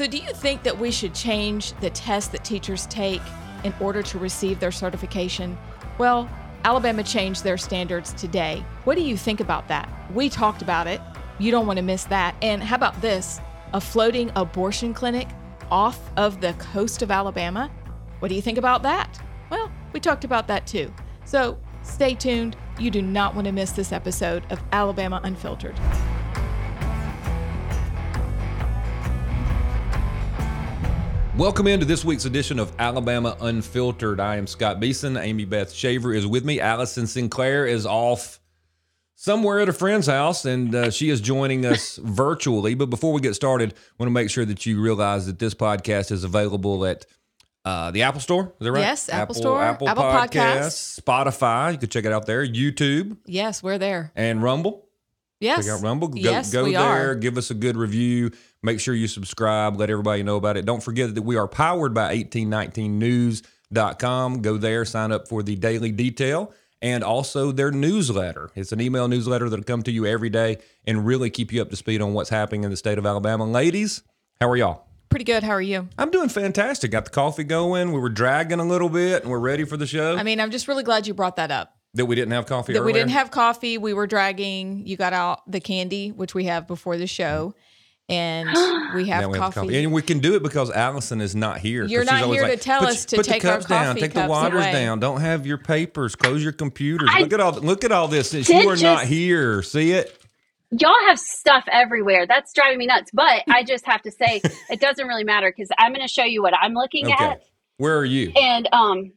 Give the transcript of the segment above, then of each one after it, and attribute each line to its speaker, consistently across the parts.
Speaker 1: So, do you think that we should change the test that teachers take in order to receive their certification? Well, Alabama changed their standards today. What do you think about that? We talked about it. You don't want to miss that. And how about this? A floating abortion clinic off of the coast of Alabama? What do you think about that? Well, we talked about that too. So stay tuned. You do not want to miss this episode of Alabama Unfiltered.
Speaker 2: Welcome into this week's edition of Alabama Unfiltered. I am Scott Beason. Amy Beth Shaver is with me. Allison Sinclair is off somewhere at a friend's house, and uh, she is joining us virtually. But before we get started, I want to make sure that you realize that this podcast is available at uh, the Apple Store. Is that right?
Speaker 1: Yes, Apple Store, Apple Podcasts.
Speaker 2: Spotify. You can check it out there. YouTube
Speaker 1: Yes, we're there.
Speaker 2: and Rumble.
Speaker 1: Yes.
Speaker 2: Check out Rumble. Go,
Speaker 1: yes,
Speaker 2: go
Speaker 1: we
Speaker 2: there,
Speaker 1: are.
Speaker 2: give us a good review. Make sure you subscribe. Let everybody know about it. Don't forget that we are powered by 1819news.com. Go there, sign up for the daily detail and also their newsletter. It's an email newsletter that'll come to you every day and really keep you up to speed on what's happening in the state of Alabama. Ladies, how are y'all?
Speaker 1: Pretty good. How are you?
Speaker 2: I'm doing fantastic. Got the coffee going. We were dragging a little bit and we're ready for the show.
Speaker 1: I mean, I'm just really glad you brought that up.
Speaker 2: that we didn't have coffee
Speaker 1: That we didn't have coffee. We were dragging. You got out the candy, which we have before the show, and we have
Speaker 2: Now we have
Speaker 1: coffee.
Speaker 2: And we can do it because Allison is not here.
Speaker 1: You're not
Speaker 2: always
Speaker 1: here to tell
Speaker 2: "Put-
Speaker 1: us to
Speaker 2: put the
Speaker 1: take our
Speaker 2: cups down,
Speaker 1: coffee
Speaker 2: take the waters
Speaker 1: away."
Speaker 2: down. Don't have your papers. Close your computers.
Speaker 3: I
Speaker 2: look at all. Look at all this. Since you are not here, see it.
Speaker 3: Y'all have stuff everywhere. That's driving me nuts. But I just have to say, it doesn't really matter because I'm going to show you what I'm looking
Speaker 2: Okay.
Speaker 3: at.
Speaker 2: Where are you?
Speaker 3: And um,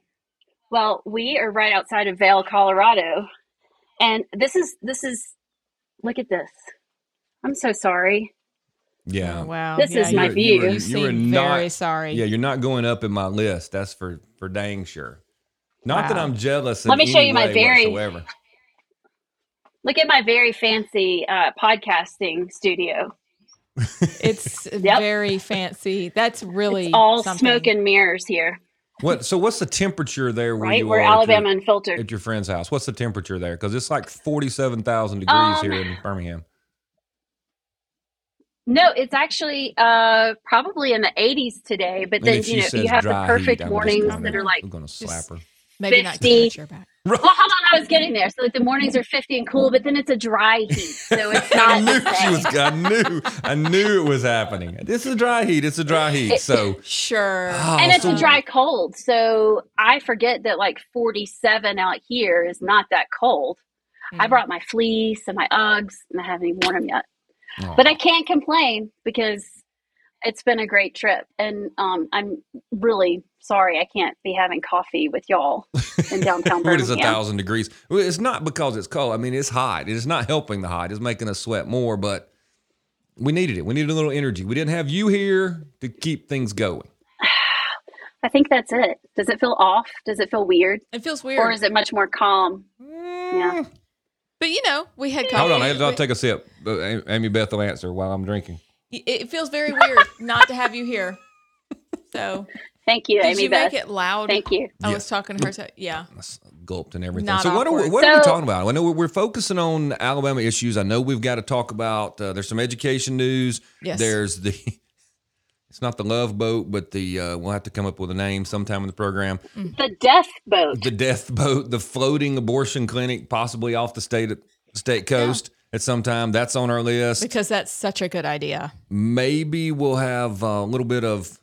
Speaker 3: well, we are right outside of Vail, Colorado, and this is this is. Look at this. I'm so sorry.
Speaker 2: Yeah.
Speaker 1: Oh, wow.
Speaker 3: This is my view.
Speaker 2: You, were,
Speaker 1: you,
Speaker 2: you were not,
Speaker 1: very sorry.
Speaker 2: Yeah, you're not going up in my list. That's for for dang sure. Not that I'm jealous.
Speaker 3: Let me show you my very-
Speaker 2: whatsoever.
Speaker 3: Look at my very fancy uh, podcasting studio.
Speaker 1: It's
Speaker 3: Yep.
Speaker 1: very fancy. That's really
Speaker 3: It's all
Speaker 1: something.
Speaker 3: smoke and mirrors here,
Speaker 2: What? So what's the temperature there where
Speaker 3: right?
Speaker 2: you
Speaker 3: We're
Speaker 2: are at your-
Speaker 3: Alabama Unfiltered.
Speaker 2: at your friend's house? What's the temperature there? Because it's like forty-seven thousand degrees
Speaker 3: Um,
Speaker 2: here in Birmingham.
Speaker 3: No, it's actually uh, probably in the 80s today. But
Speaker 2: And
Speaker 3: then you know you have the perfect
Speaker 2: heat, I'm
Speaker 3: mornings
Speaker 2: gonna-
Speaker 3: that are like
Speaker 2: I'm gonna slap her.
Speaker 1: Maybe not
Speaker 3: 50.
Speaker 1: temperature back.
Speaker 3: Well, hold on, I was getting there. So like the mornings are 50 and cool, but then it's a dry heat. So it's not.
Speaker 2: I
Speaker 3: not
Speaker 2: knew
Speaker 3: the
Speaker 2: she was. I knew. I knew it was happening. This is a dry heat. It's a dry heat. So,
Speaker 1: Sure.
Speaker 2: Oh,
Speaker 3: and it's
Speaker 2: so-
Speaker 3: a dry cold. So I forget that like 47 out here is not that cold. I
Speaker 1: Mm.
Speaker 3: brought my fleece and my Uggs, and I haven't even worn them yet. But I can't complain because it's been a great trip. And um, I'm really sorry I can't be having coffee with y'all in downtown
Speaker 2: what is a thousand degrees? It's not because it's cold. I mean, it's hot. It's not helping the hot. It's making us sweat more. But we needed it. We needed a little energy. We didn't have you here to keep things going.
Speaker 3: I think that's it. Does it feel off? Does it feel weird?
Speaker 1: It feels weird.
Speaker 3: Or is it much more calm? Yeah.
Speaker 1: But you know, we had coffee.
Speaker 2: Hold on. I'll
Speaker 1: We-
Speaker 2: take a sip. Uh, Amy- Amy Beth will answer while I'm drinking.
Speaker 1: it it feels very weird not to have you here. So,
Speaker 3: Thank you,
Speaker 1: did
Speaker 3: Amy
Speaker 1: you
Speaker 3: Beth.
Speaker 1: make it loud?
Speaker 3: Thank you.
Speaker 1: I
Speaker 2: Yeah.
Speaker 1: was talking to her. So, yeah.
Speaker 2: Gulped and everything.
Speaker 1: Not
Speaker 2: so what are we,
Speaker 1: awkward.
Speaker 2: what are we talking about? I know we're, we're focusing on Alabama issues. I know we've got to talk about. Uh, there's some education news.
Speaker 1: Yes.
Speaker 2: There's the. It's not the love boat, but the uh, we'll have to come up with a name sometime in the program.
Speaker 3: The death boat.
Speaker 2: The death boat, the floating abortion clinic, possibly off the state state coast at some time. That's on our list.
Speaker 1: Because that's such a good idea.
Speaker 2: Maybe we'll have a little bit of.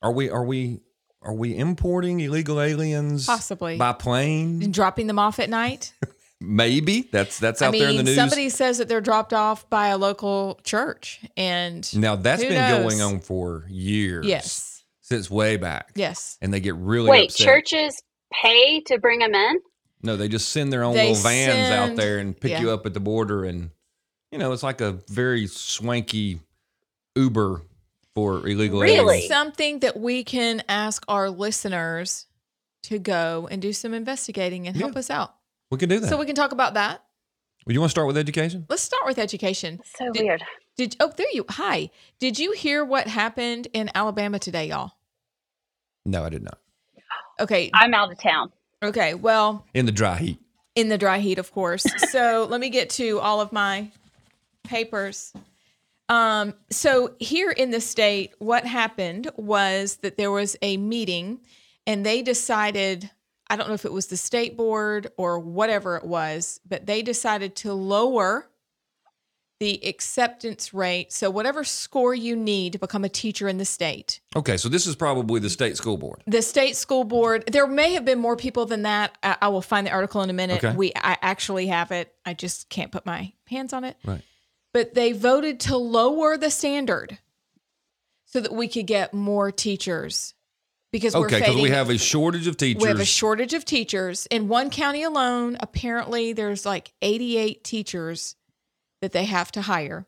Speaker 2: Are we? Are we? Are we importing illegal aliens?
Speaker 1: Possibly.
Speaker 2: by plane.
Speaker 1: And dropping them off at night.
Speaker 2: Maybe that's that's out
Speaker 1: I mean,
Speaker 2: there in the news.
Speaker 1: somebody says that they're dropped off by a local church, and
Speaker 2: now that's
Speaker 1: who
Speaker 2: been
Speaker 1: knows?
Speaker 2: going on for years.
Speaker 1: Yes,
Speaker 2: since way back.
Speaker 1: yes.
Speaker 2: and they get really
Speaker 3: Wait,
Speaker 2: upset.
Speaker 3: churches pay to bring them in?
Speaker 2: No, they just send their own
Speaker 1: They
Speaker 2: little vans out there and pick
Speaker 1: yeah.
Speaker 2: you up at the border, and you know it's like a very swanky Uber for illegal
Speaker 3: Really?
Speaker 2: aliens.
Speaker 1: Something that we can ask our listeners to go and do some investigating and help us out.
Speaker 2: We can do that.
Speaker 1: So we can talk about that.
Speaker 2: well, you want to start with education?
Speaker 1: Let's start with education.
Speaker 3: So
Speaker 1: Did-
Speaker 3: weird.
Speaker 1: Did oh there you hi. Did you hear what happened in Alabama today, y'all?
Speaker 2: No, I did not.
Speaker 1: Okay.
Speaker 3: I'm out of town.
Speaker 1: Okay. Well,
Speaker 2: In the dry heat.
Speaker 1: in the dry heat, of course. so let me get to all of my papers. Um, so here in the state, what happened was that there was a meeting and they decided, I don't know if it was the state board or whatever it was, but they decided to lower the acceptance rate. So whatever score you need to become a teacher in the state.
Speaker 2: Okay, so this is probably the state school board.
Speaker 1: The state school board, there may have been more people than that. I, I will find the article in a minute.
Speaker 2: Okay.
Speaker 1: We I actually have it. I just can't put my hands on it.
Speaker 2: Right.
Speaker 1: But they voted to lower the standard so that we could get more teachers because
Speaker 2: Okay, because we have a shortage of teachers.
Speaker 1: we have a shortage of teachers in one county alone. Apparently, there's like 88 teachers that they have to hire.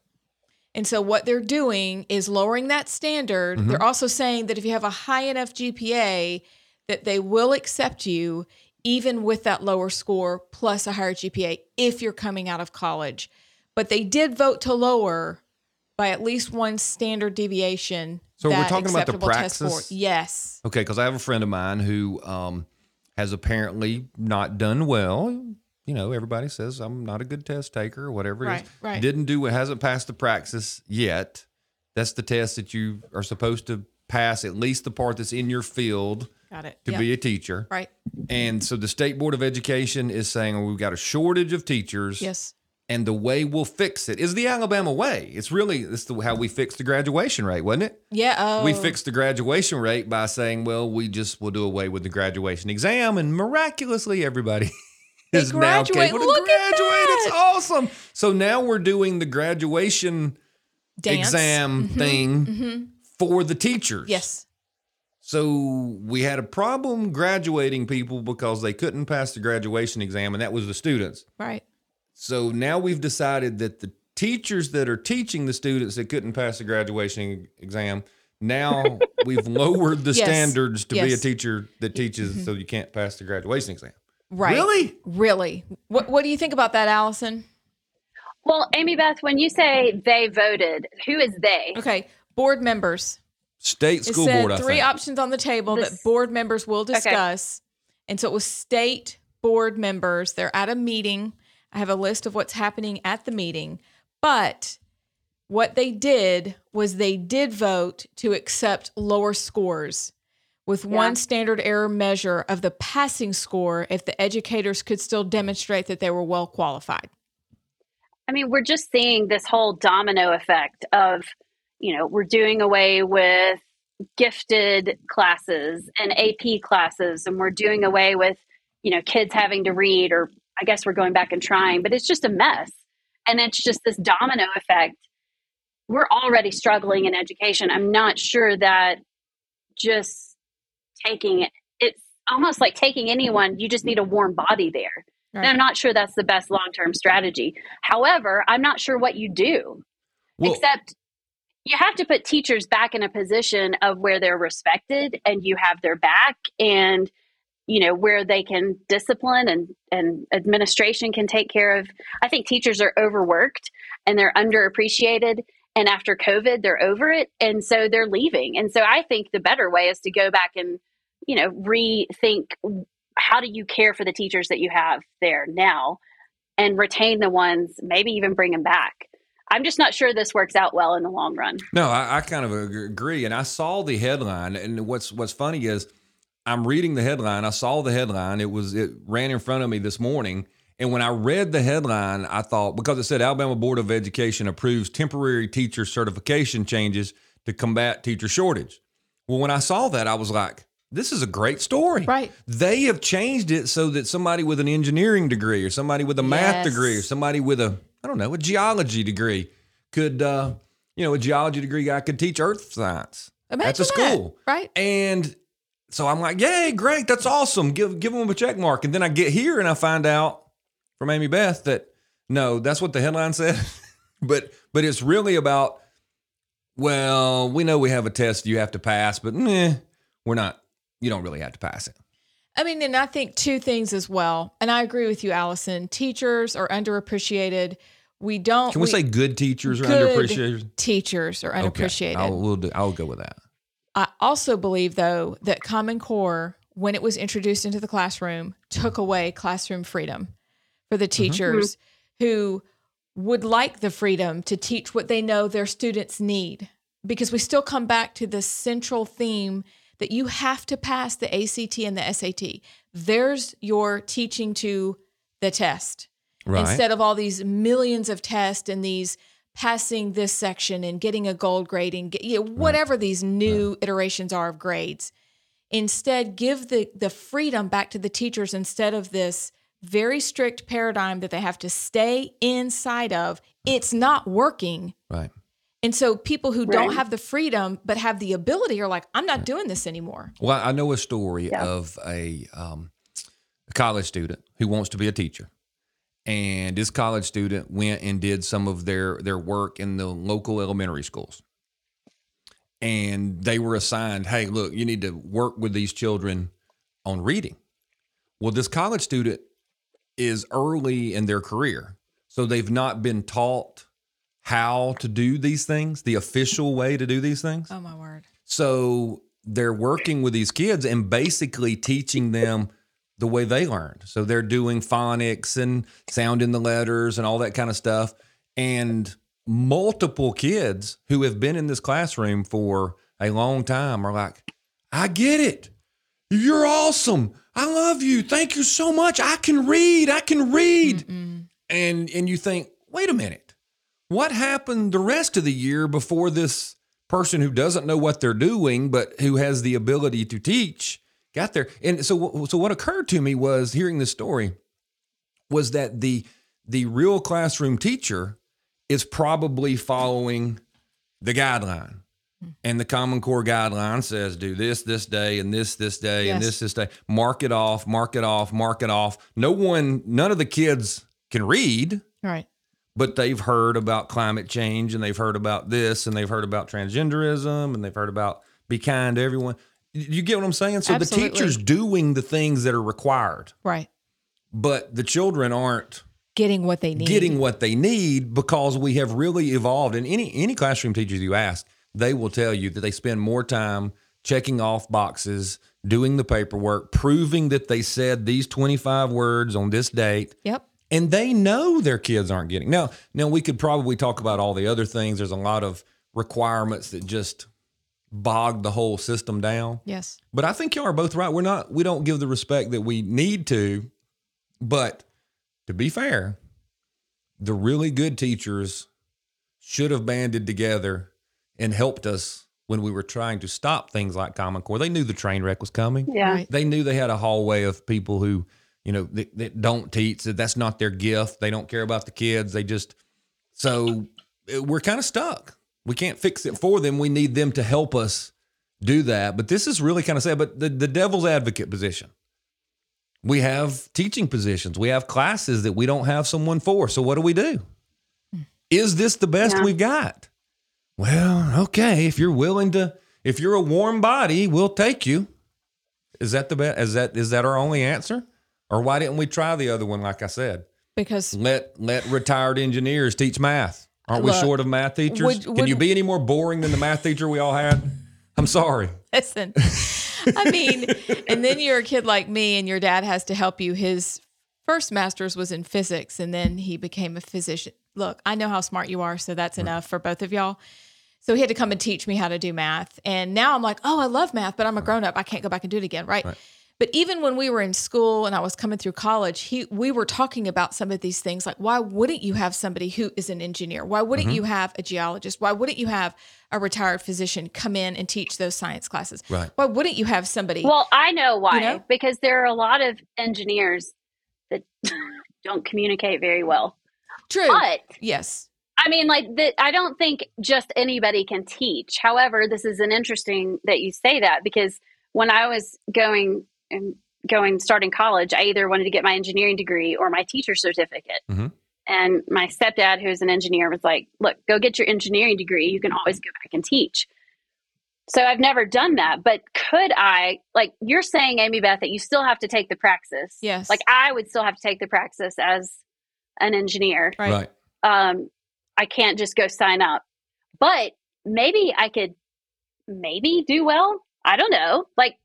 Speaker 1: And so, what they're doing is lowering that standard.
Speaker 2: Mm-hmm.
Speaker 1: They're also saying that if you have a high enough GPA, that they will accept you even with that lower score plus a higher GPA if you're coming out of college. But they did vote to lower by at least one standard deviation.
Speaker 2: So we're talking about the praxis?
Speaker 1: Yes.
Speaker 2: Okay, because I have a friend of mine who um, has apparently not done well. You know, everybody says I'm not a good test taker or whatever it is.
Speaker 1: Right, right.
Speaker 2: Didn't do hasn't passed the praxis yet. That's the test that you are supposed to pass at least the part that's in your field
Speaker 1: Got it.
Speaker 2: to
Speaker 1: Yep.
Speaker 2: be a teacher.
Speaker 1: right.
Speaker 2: And so the state board of education is saying well, we've got a shortage of teachers.
Speaker 1: Yes.
Speaker 2: And the way we'll fix it is the Alabama way. It's really this is the, how we fixed the graduation rate, wasn't it?
Speaker 1: Yeah. Oh.
Speaker 2: We fixed the graduation rate by saying, well, we just will do away with the graduation exam, and miraculously, everybody
Speaker 1: They
Speaker 2: is now
Speaker 1: graduate.
Speaker 2: capable
Speaker 1: Look
Speaker 2: to
Speaker 1: at
Speaker 2: graduate. It's awesome. So now we're doing the graduation
Speaker 1: Dance.
Speaker 2: exam mm-hmm. thing mm-hmm. for the teachers.
Speaker 1: Yes.
Speaker 2: So we had a problem graduating people because they couldn't pass the graduation exam, and that was the students.
Speaker 1: Right.
Speaker 2: So now we've decided that the teachers that are teaching the students that couldn't pass the graduation exam, now we've lowered the
Speaker 1: Yes.
Speaker 2: standards to be a teacher that teaches mm-hmm. so you can't pass the graduation exam.
Speaker 1: Right.
Speaker 2: Really?
Speaker 1: Really. What What do you think about that, Allison?
Speaker 3: Well, Amy Beth, when you say they voted, who is they?
Speaker 1: Okay. Board members.
Speaker 2: State
Speaker 1: It
Speaker 2: school
Speaker 1: said
Speaker 2: board, I
Speaker 1: three
Speaker 2: think.
Speaker 1: options on the table that board members will discuss. And so it was state board members. They're at a meeting. I have a list of what's happening at the meeting. But what they did was they did vote to accept lower scores with
Speaker 3: Yeah.
Speaker 1: one standard error measure of the passing score if the educators could still demonstrate that they were well qualified.
Speaker 3: I mean, we're just seeing this whole domino effect of, you know, we're doing away with gifted classes and AP classes, and we're doing away with, you know, kids having to read, or I guess we're going back and trying, but it's just a mess. And it's just this domino effect. We're already struggling in education. I'm not sure that just taking it, it's almost like taking anyone, you just need a warm body there. And I'm not sure that's the best long term strategy. However, I'm not sure what you do,
Speaker 2: Well,
Speaker 3: except you have to put teachers back in a position of where they're respected and you have their back and you know where they can discipline and and administration can take care of. I think teachers are overworked and they're underappreciated and after covid they're over it and so they're leaving. And so i think the better way is to go back and you know rethink how do you care for the teachers that you have there now and retain the ones maybe even bring them back. I'm just not sure this works out well in the long run.
Speaker 2: No, I, I kind of agree. And I saw the headline, and what's what's funny is I'm reading the headline. I saw the headline. It was it ran in front of me this morning. And when I read the headline, I thought because it said Alabama Board of Education approves temporary teacher certification changes to combat teacher shortage. Well, when I saw that, I was like, this is a great story.
Speaker 1: Right.
Speaker 2: They have changed it so that somebody with an engineering degree or somebody with a math
Speaker 1: Yes.
Speaker 2: degree or somebody with a, I don't know, a geology degree could, uh, you know, a geology degree guy could teach earth science at
Speaker 1: Imagine
Speaker 2: the school.
Speaker 1: that, right?
Speaker 2: And so I'm like, yay, great. That's awesome. Give, give them a check mark. And then I get here and I find out from Amy Beth that no, that's what the headline said. but, but it's really about, well, we know we have a test you have to pass, but meh, we're not, you don't really have to pass it.
Speaker 1: I mean, and I think two things as well. And I agree with you, Allison. Teachers are underappreciated. We don't.
Speaker 2: Can we, say good teachers are
Speaker 1: good
Speaker 2: underappreciated?
Speaker 1: Teachers are unappreciated.
Speaker 2: Okay, I'll, we'll do, I'll go with that.
Speaker 1: I also believe, though, that Common Core, when it was introduced into the classroom, took away classroom freedom for the mm-hmm. teachers who would like the freedom to teach what they know their students need because we still come back to the central theme that you have to pass the ACT and the SAT. There's your teaching to the test.
Speaker 2: Right.
Speaker 1: Instead of all these millions of tests and these passing this section and getting a gold grading, you know, whatever these new iterations are of grades. Instead, give the the freedom back to the teachers instead of this very strict paradigm that they have to stay inside of. It's not working.
Speaker 2: Right.
Speaker 1: And so people who don't have the freedom but have the ability are like, I'm not doing this anymore.
Speaker 2: Well, I know a story
Speaker 3: Yeah.
Speaker 2: of a, um, a college student who wants to be a teacher, and this college student went and did some of their their work in the local elementary schools, and they were assigned, "Hey, look, you need to work with these children on reading." Well, this college student is early in their career, so they've not been taught how to do these things, the official way to do these things.
Speaker 1: Oh my word.
Speaker 2: So they're working with these kids and basically teaching them the way they learned. So they're doing phonics and sounding the letters and all that kind of stuff. And multiple kids who have been in this classroom for a long time are like, I get it. You're awesome. I love you. Thank you so much. I can read. I can read. And and you think, wait a minute. What happened the rest of the year before this person who doesn't know what they're doing but who has the ability to teach got there? And so so what occurred to me was hearing this story was that the the real classroom teacher is probably following the guideline. Hmm. And the Common Core guideline says do this this day and this this day and this this day. Mark it off, mark it off, mark it off. No one, none of the kids can read,
Speaker 1: Right.
Speaker 2: but they've heard about climate change and they've heard about this and they've heard about transgenderism and they've heard about be kind to everyone. You get what I'm saying? So
Speaker 1: Absolutely.
Speaker 2: the teacher's doing the things that are required,
Speaker 1: Right.
Speaker 2: but the children aren't
Speaker 1: Getting what they need.
Speaker 2: getting what they need because we have really evolved. And any any classroom teachers you ask, they will tell you that they spend more time checking off boxes, doing the paperwork, proving that they said these 25 words on this date.
Speaker 1: Yep.
Speaker 2: And they know their kids aren't getting. Now, now we could probably talk about all the other things. There's a lot of requirements that just bog the whole system down.
Speaker 1: Yes.
Speaker 2: But I think y'all are both right. We're not we don't give the respect that we need to. But to be fair, the really good teachers should have banded together and helped us when we were trying to stop things like Common Core. They knew the train wreck was coming.
Speaker 3: Yeah.
Speaker 1: Right.
Speaker 2: They knew they had a hallway of people who, you know, that, that don't teach. That that's not their gift. They don't care about the kids. They just so uh, we're kind of stuck. We can't fix it for them. We need them to help us do that. But this is really kind of sad. But the, the devil's advocate position. We have teaching positions. We have classes that we don't have someone for. So what do we do? Hmm. Is this the best
Speaker 3: Yeah.
Speaker 2: we've got? Well, okay. If you're willing to, if you're a warm body, we'll take you. Is that the best? Is that is that our only answer? Or why didn't we try the other one? Like I said,
Speaker 1: Because
Speaker 2: let let retired engineers teach math. Aren't we short of math teachers?
Speaker 1: would-
Speaker 2: Can you be any more boring than the math teacher we all had? I'm sorry.
Speaker 1: listen, I mean, and then you're a kid like me, and your dad has to help you. His first master's was in physics, and then he became a physician. Look, I know how smart you are, so that's enough for both of y'all. So he had to come and teach me how to do math. And now I'm like, oh, I love math, but I'm a grown up. I can't go back and do it again. Right. But even when we were in school and I was coming through college, he we were talking about some of these things like why wouldn't you have somebody who is an engineer? Why wouldn't
Speaker 2: Mm-hmm.
Speaker 1: you have a geologist? Why wouldn't you have a retired physician come in and teach those science classes?
Speaker 2: Right.
Speaker 1: Why wouldn't you have somebody?
Speaker 3: Well, I know why.
Speaker 1: know?
Speaker 3: Because there are a lot of engineers that don't communicate very well.
Speaker 1: True.
Speaker 3: But
Speaker 1: yes.
Speaker 3: I mean, like that. I don't think just anybody can teach. However, this is an interesting that you say that because when I was going and going starting college, I either wanted to get my engineering degree or my teacher certificate.
Speaker 2: Mhm.
Speaker 3: And my stepdad, who's an engineer, was like, "Look, go get your engineering degree. You can always go back and teach." So I've never done that, but could I? Like you're saying, Amy Beth, that you still have to take the praxis.
Speaker 1: Yes.
Speaker 3: Like I would still have to take the praxis as an engineer
Speaker 1: Right.
Speaker 2: Right.
Speaker 3: um, I can't just go sign up. But maybe I could maybe do well. I don't know. Like,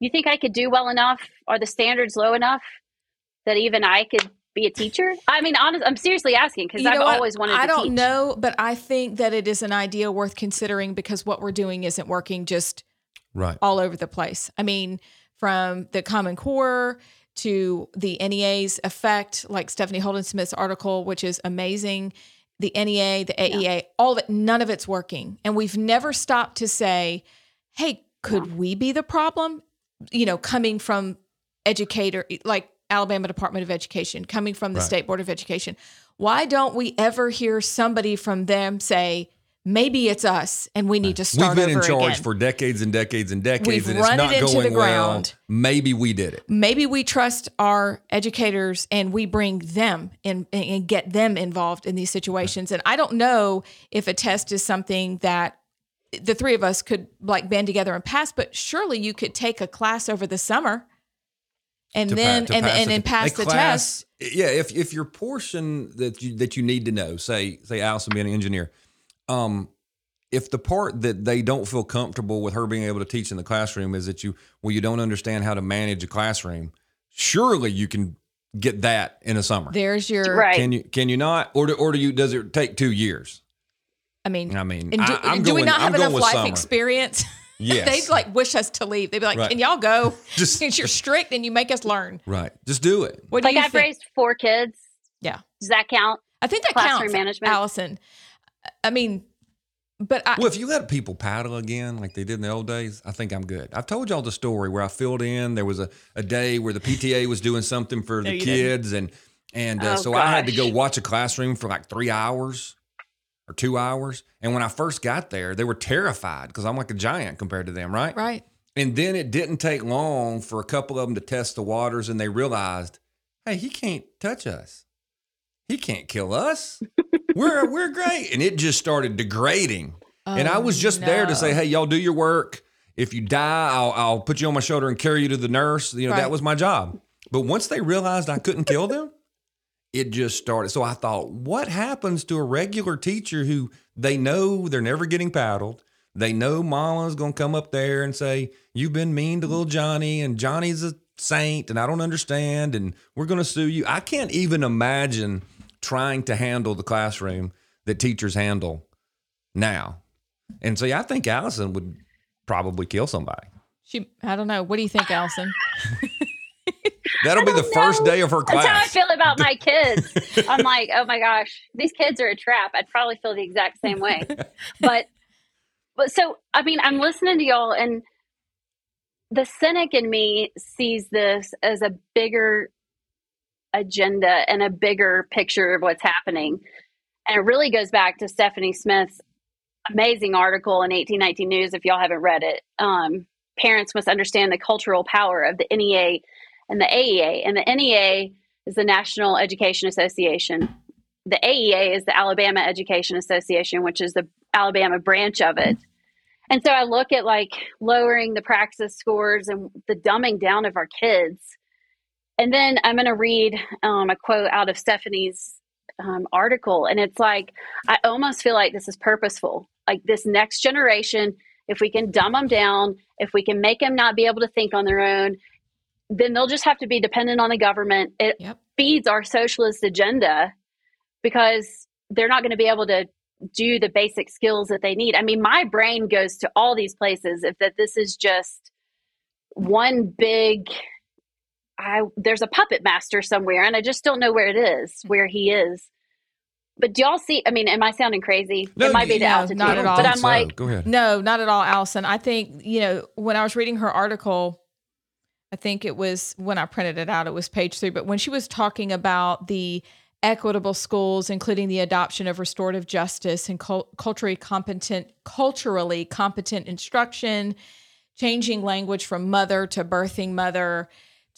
Speaker 3: you think I could do well enough? Are the standards low enough that even I could be a teacher? I mean, honest, I'm seriously asking because I've always wanted
Speaker 1: I
Speaker 3: to
Speaker 1: don't
Speaker 3: teach.
Speaker 1: know, but I think that it is an idea worth considering because what we're doing isn't working just
Speaker 2: Right.
Speaker 1: all over the place. I mean, from the Common Core to the NEA's effect, like Stephanie Holden Smith's article, which is amazing. The NEA, the AEA, all that, none of it's working. And we've never stopped to say, hey, could we be the problem? You know, coming from educator, like Alabama Department of Education, coming from the
Speaker 2: Right.
Speaker 1: State Board of Education. Why don't we ever hear somebody from them say, maybe it's us and we need to start
Speaker 2: We've been in charge
Speaker 1: again?
Speaker 2: for decades and decades and decades,
Speaker 1: We've
Speaker 2: and it's not
Speaker 1: it
Speaker 2: going well. Maybe we did it.
Speaker 1: maybe we trust our educators and we bring them in and get them involved in these situations. And I don't know if a test is something that the three of us could like band together and pass, but surely you could take a class over the summer and
Speaker 2: to pa-
Speaker 1: then and,
Speaker 2: pass
Speaker 1: and
Speaker 2: the-
Speaker 1: then pass the
Speaker 2: class-
Speaker 1: test.
Speaker 2: Yeah, if if your portion that you that you need to know, say say Allison being an engineer, um, if the part that they don't feel comfortable with her being able to teach in the classroom is that you well you don't understand how to manage a classroom, surely you can get that in a summer.
Speaker 1: There's your
Speaker 3: Right.
Speaker 2: Can you can you not or do, or do you does it take two years?
Speaker 1: I mean,
Speaker 2: I mean,
Speaker 1: and do,
Speaker 2: I, am
Speaker 1: do
Speaker 2: going,
Speaker 1: we not
Speaker 2: I'm
Speaker 1: have enough life
Speaker 2: summer.
Speaker 1: experience?
Speaker 2: Yes.
Speaker 1: They'd like wish us to leave. They'd be like,
Speaker 2: Right.
Speaker 1: "Can y'all go?
Speaker 2: Just-
Speaker 1: Since you're strict and you make us learn."
Speaker 2: Right. Just do it.
Speaker 1: What do
Speaker 3: Like
Speaker 1: you
Speaker 3: I've
Speaker 1: think?
Speaker 3: raised four kids.
Speaker 1: Yeah.
Speaker 3: Does that count?
Speaker 1: I think that
Speaker 3: classroom
Speaker 1: counts,
Speaker 3: management.
Speaker 1: Allison. I mean, but I,
Speaker 2: Well, if you let people paddle again like they did in the old days, I think I'm good. I've told y'all the story where I filled in. There was a, a day where the PTA was doing something for the
Speaker 1: you
Speaker 2: kids, and and uh,
Speaker 3: Oh,
Speaker 2: so I had to go watch a classroom for like three hours or two hours. And when I first got there, they were terrified because I'm like a giant compared to them, right?
Speaker 1: right.
Speaker 2: And then it didn't take long for a couple of them to test the waters, and they realized, hey, he can't touch us. He can't kill us. we're we're great. And it just started degrading. and I
Speaker 1: Oh,
Speaker 2: was just there to say, hey, y'all do your work. If you die, I'll I'll put you on my shoulder and carry you to the nurse. You know,
Speaker 1: Right.
Speaker 2: that was my job. But once they realized I couldn't kill them, it just started. So I thought, what happens to a regular teacher who they know they're never getting paddled? They know mama's gonna come up there and say, You've been mean to little Johnny, and Johnny's a saint, and I don't understand, and we're gonna sue you. I can't even imagine trying to handle the classroom that teachers handle now. And so yeah, I think Allison would probably kill somebody.
Speaker 1: She, I don't know. What do you think, Allison?
Speaker 2: That'll be the first day of her class.
Speaker 3: That's how I feel about my kids. I'm like, oh my gosh, these kids are a trap. I'd probably feel the exact same way. But, but so I mean, I'm listening to y'all, and the cynic in me sees this as a bigger agenda and a bigger picture of what's happening, and it really goes back to Stephanie Smith's amazing article in 1819 News. If y'all haven't read it, um, parents must understand the cultural power of the NEA and the AEA. And the NEA is the National Education Association. The AEA is the Alabama Education Association, which is the Alabama branch of it. And so I look at like lowering the praxis scores and the dumbing down of our kids. And then I'm going to read um, a quote out of Stephanie's um, article. And it's like, I almost feel like this is purposeful. Like this next generation, if we can dumb them down, if we can make them not be able to think on their own, then they'll just have to be dependent on the government. It
Speaker 1: Yep.
Speaker 3: feeds our socialist agenda because they're not going to be able to do the basic skills that they need. I mean, my brain goes to all these places if that this is just one big I there's a puppet master somewhere and I just don't know where it is, where he is. But do y'all see I mean, am I sounding crazy?
Speaker 2: No,
Speaker 3: it might be the
Speaker 1: no,
Speaker 3: altitude.
Speaker 1: not at all.
Speaker 3: But I'm
Speaker 2: so.
Speaker 3: like
Speaker 2: go ahead.
Speaker 1: No, not at all, Allison. I think, you know, when I was reading her article, I think it was when I printed it out, it was page three, but when she was talking about the equitable schools, including the adoption of restorative justice and cul- culturally competent, culturally competent instruction, changing language from mother to birthing mother,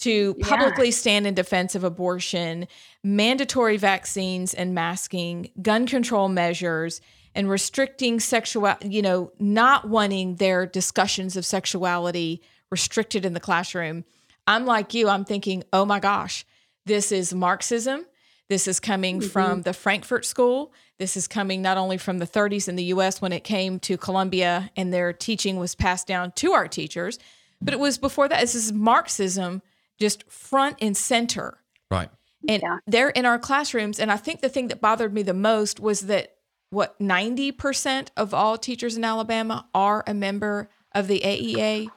Speaker 1: to
Speaker 3: Yeah.
Speaker 1: publicly stand in defense of abortion, mandatory vaccines and masking, gun control measures, and restricting sexual, you know, not wanting their discussions of sexuality restricted in the classroom. I'm like you, I'm thinking, oh my gosh, this is Marxism. This is coming mm-hmm. from the Frankfurt School. This is coming not only from the 30s in the US when it came to Columbia and their teaching was passed down to our teachers, but it was before that. This is Marxism just front and center.
Speaker 2: Right.
Speaker 1: And
Speaker 3: Yeah.
Speaker 1: they're in our classrooms. And I think the thing that bothered me the most was that what 90% of all teachers in Alabama are a member of the AEA.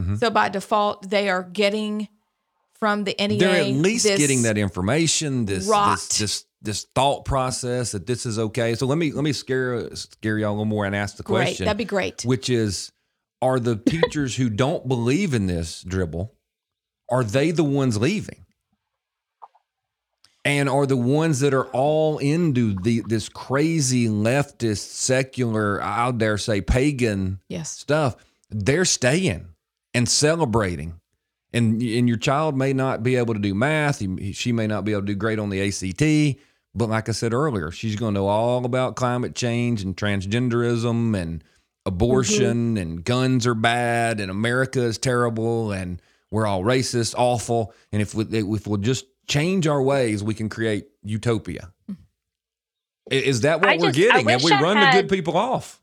Speaker 2: Mhm.
Speaker 1: So by default, they are getting from the NEA.
Speaker 2: They're at least getting that information, this, this this this thought process that this is okay. So let me let me scare scare y'all a little more and ask the question. Great.
Speaker 1: That'd be great.
Speaker 2: which is, are the teachers who don't believe in this dribble, are they the ones leaving? And are the ones that are all into the this crazy leftist, secular, I'll dare say pagan
Speaker 1: yes.
Speaker 2: stuff, they're staying and celebrating. And and your child may not be able to do math. She may not be able to do great on the ACT. But like I said earlier, she's going to know all about climate change and transgenderism and abortion mm-hmm. and guns are bad and America is terrible and we're all racist, awful. And if we, if we'll just change our ways, we can create utopia. Mm. Is that what
Speaker 3: I
Speaker 2: we're
Speaker 3: just-
Speaker 2: getting? Have we
Speaker 3: I
Speaker 2: run the good people off?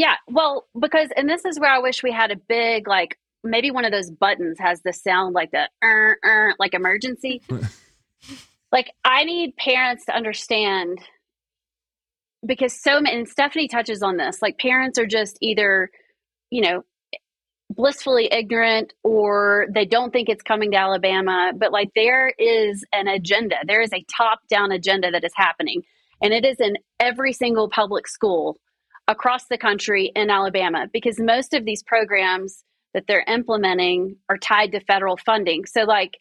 Speaker 3: Yeah, well, because and this is where I wish we had a big like maybe one of those buttons has the sound like the er, er, like emergency. like I need parents to understand because so many and Stephanie touches on this. Like parents are just either, you know, blissfully ignorant or they don't think it's coming to Alabama, but like there is an agenda. There is a top-down agenda that is happening and it is in every single public school across the country in Alabama because most of these programs that they're implementing are tied to federal funding. So, like,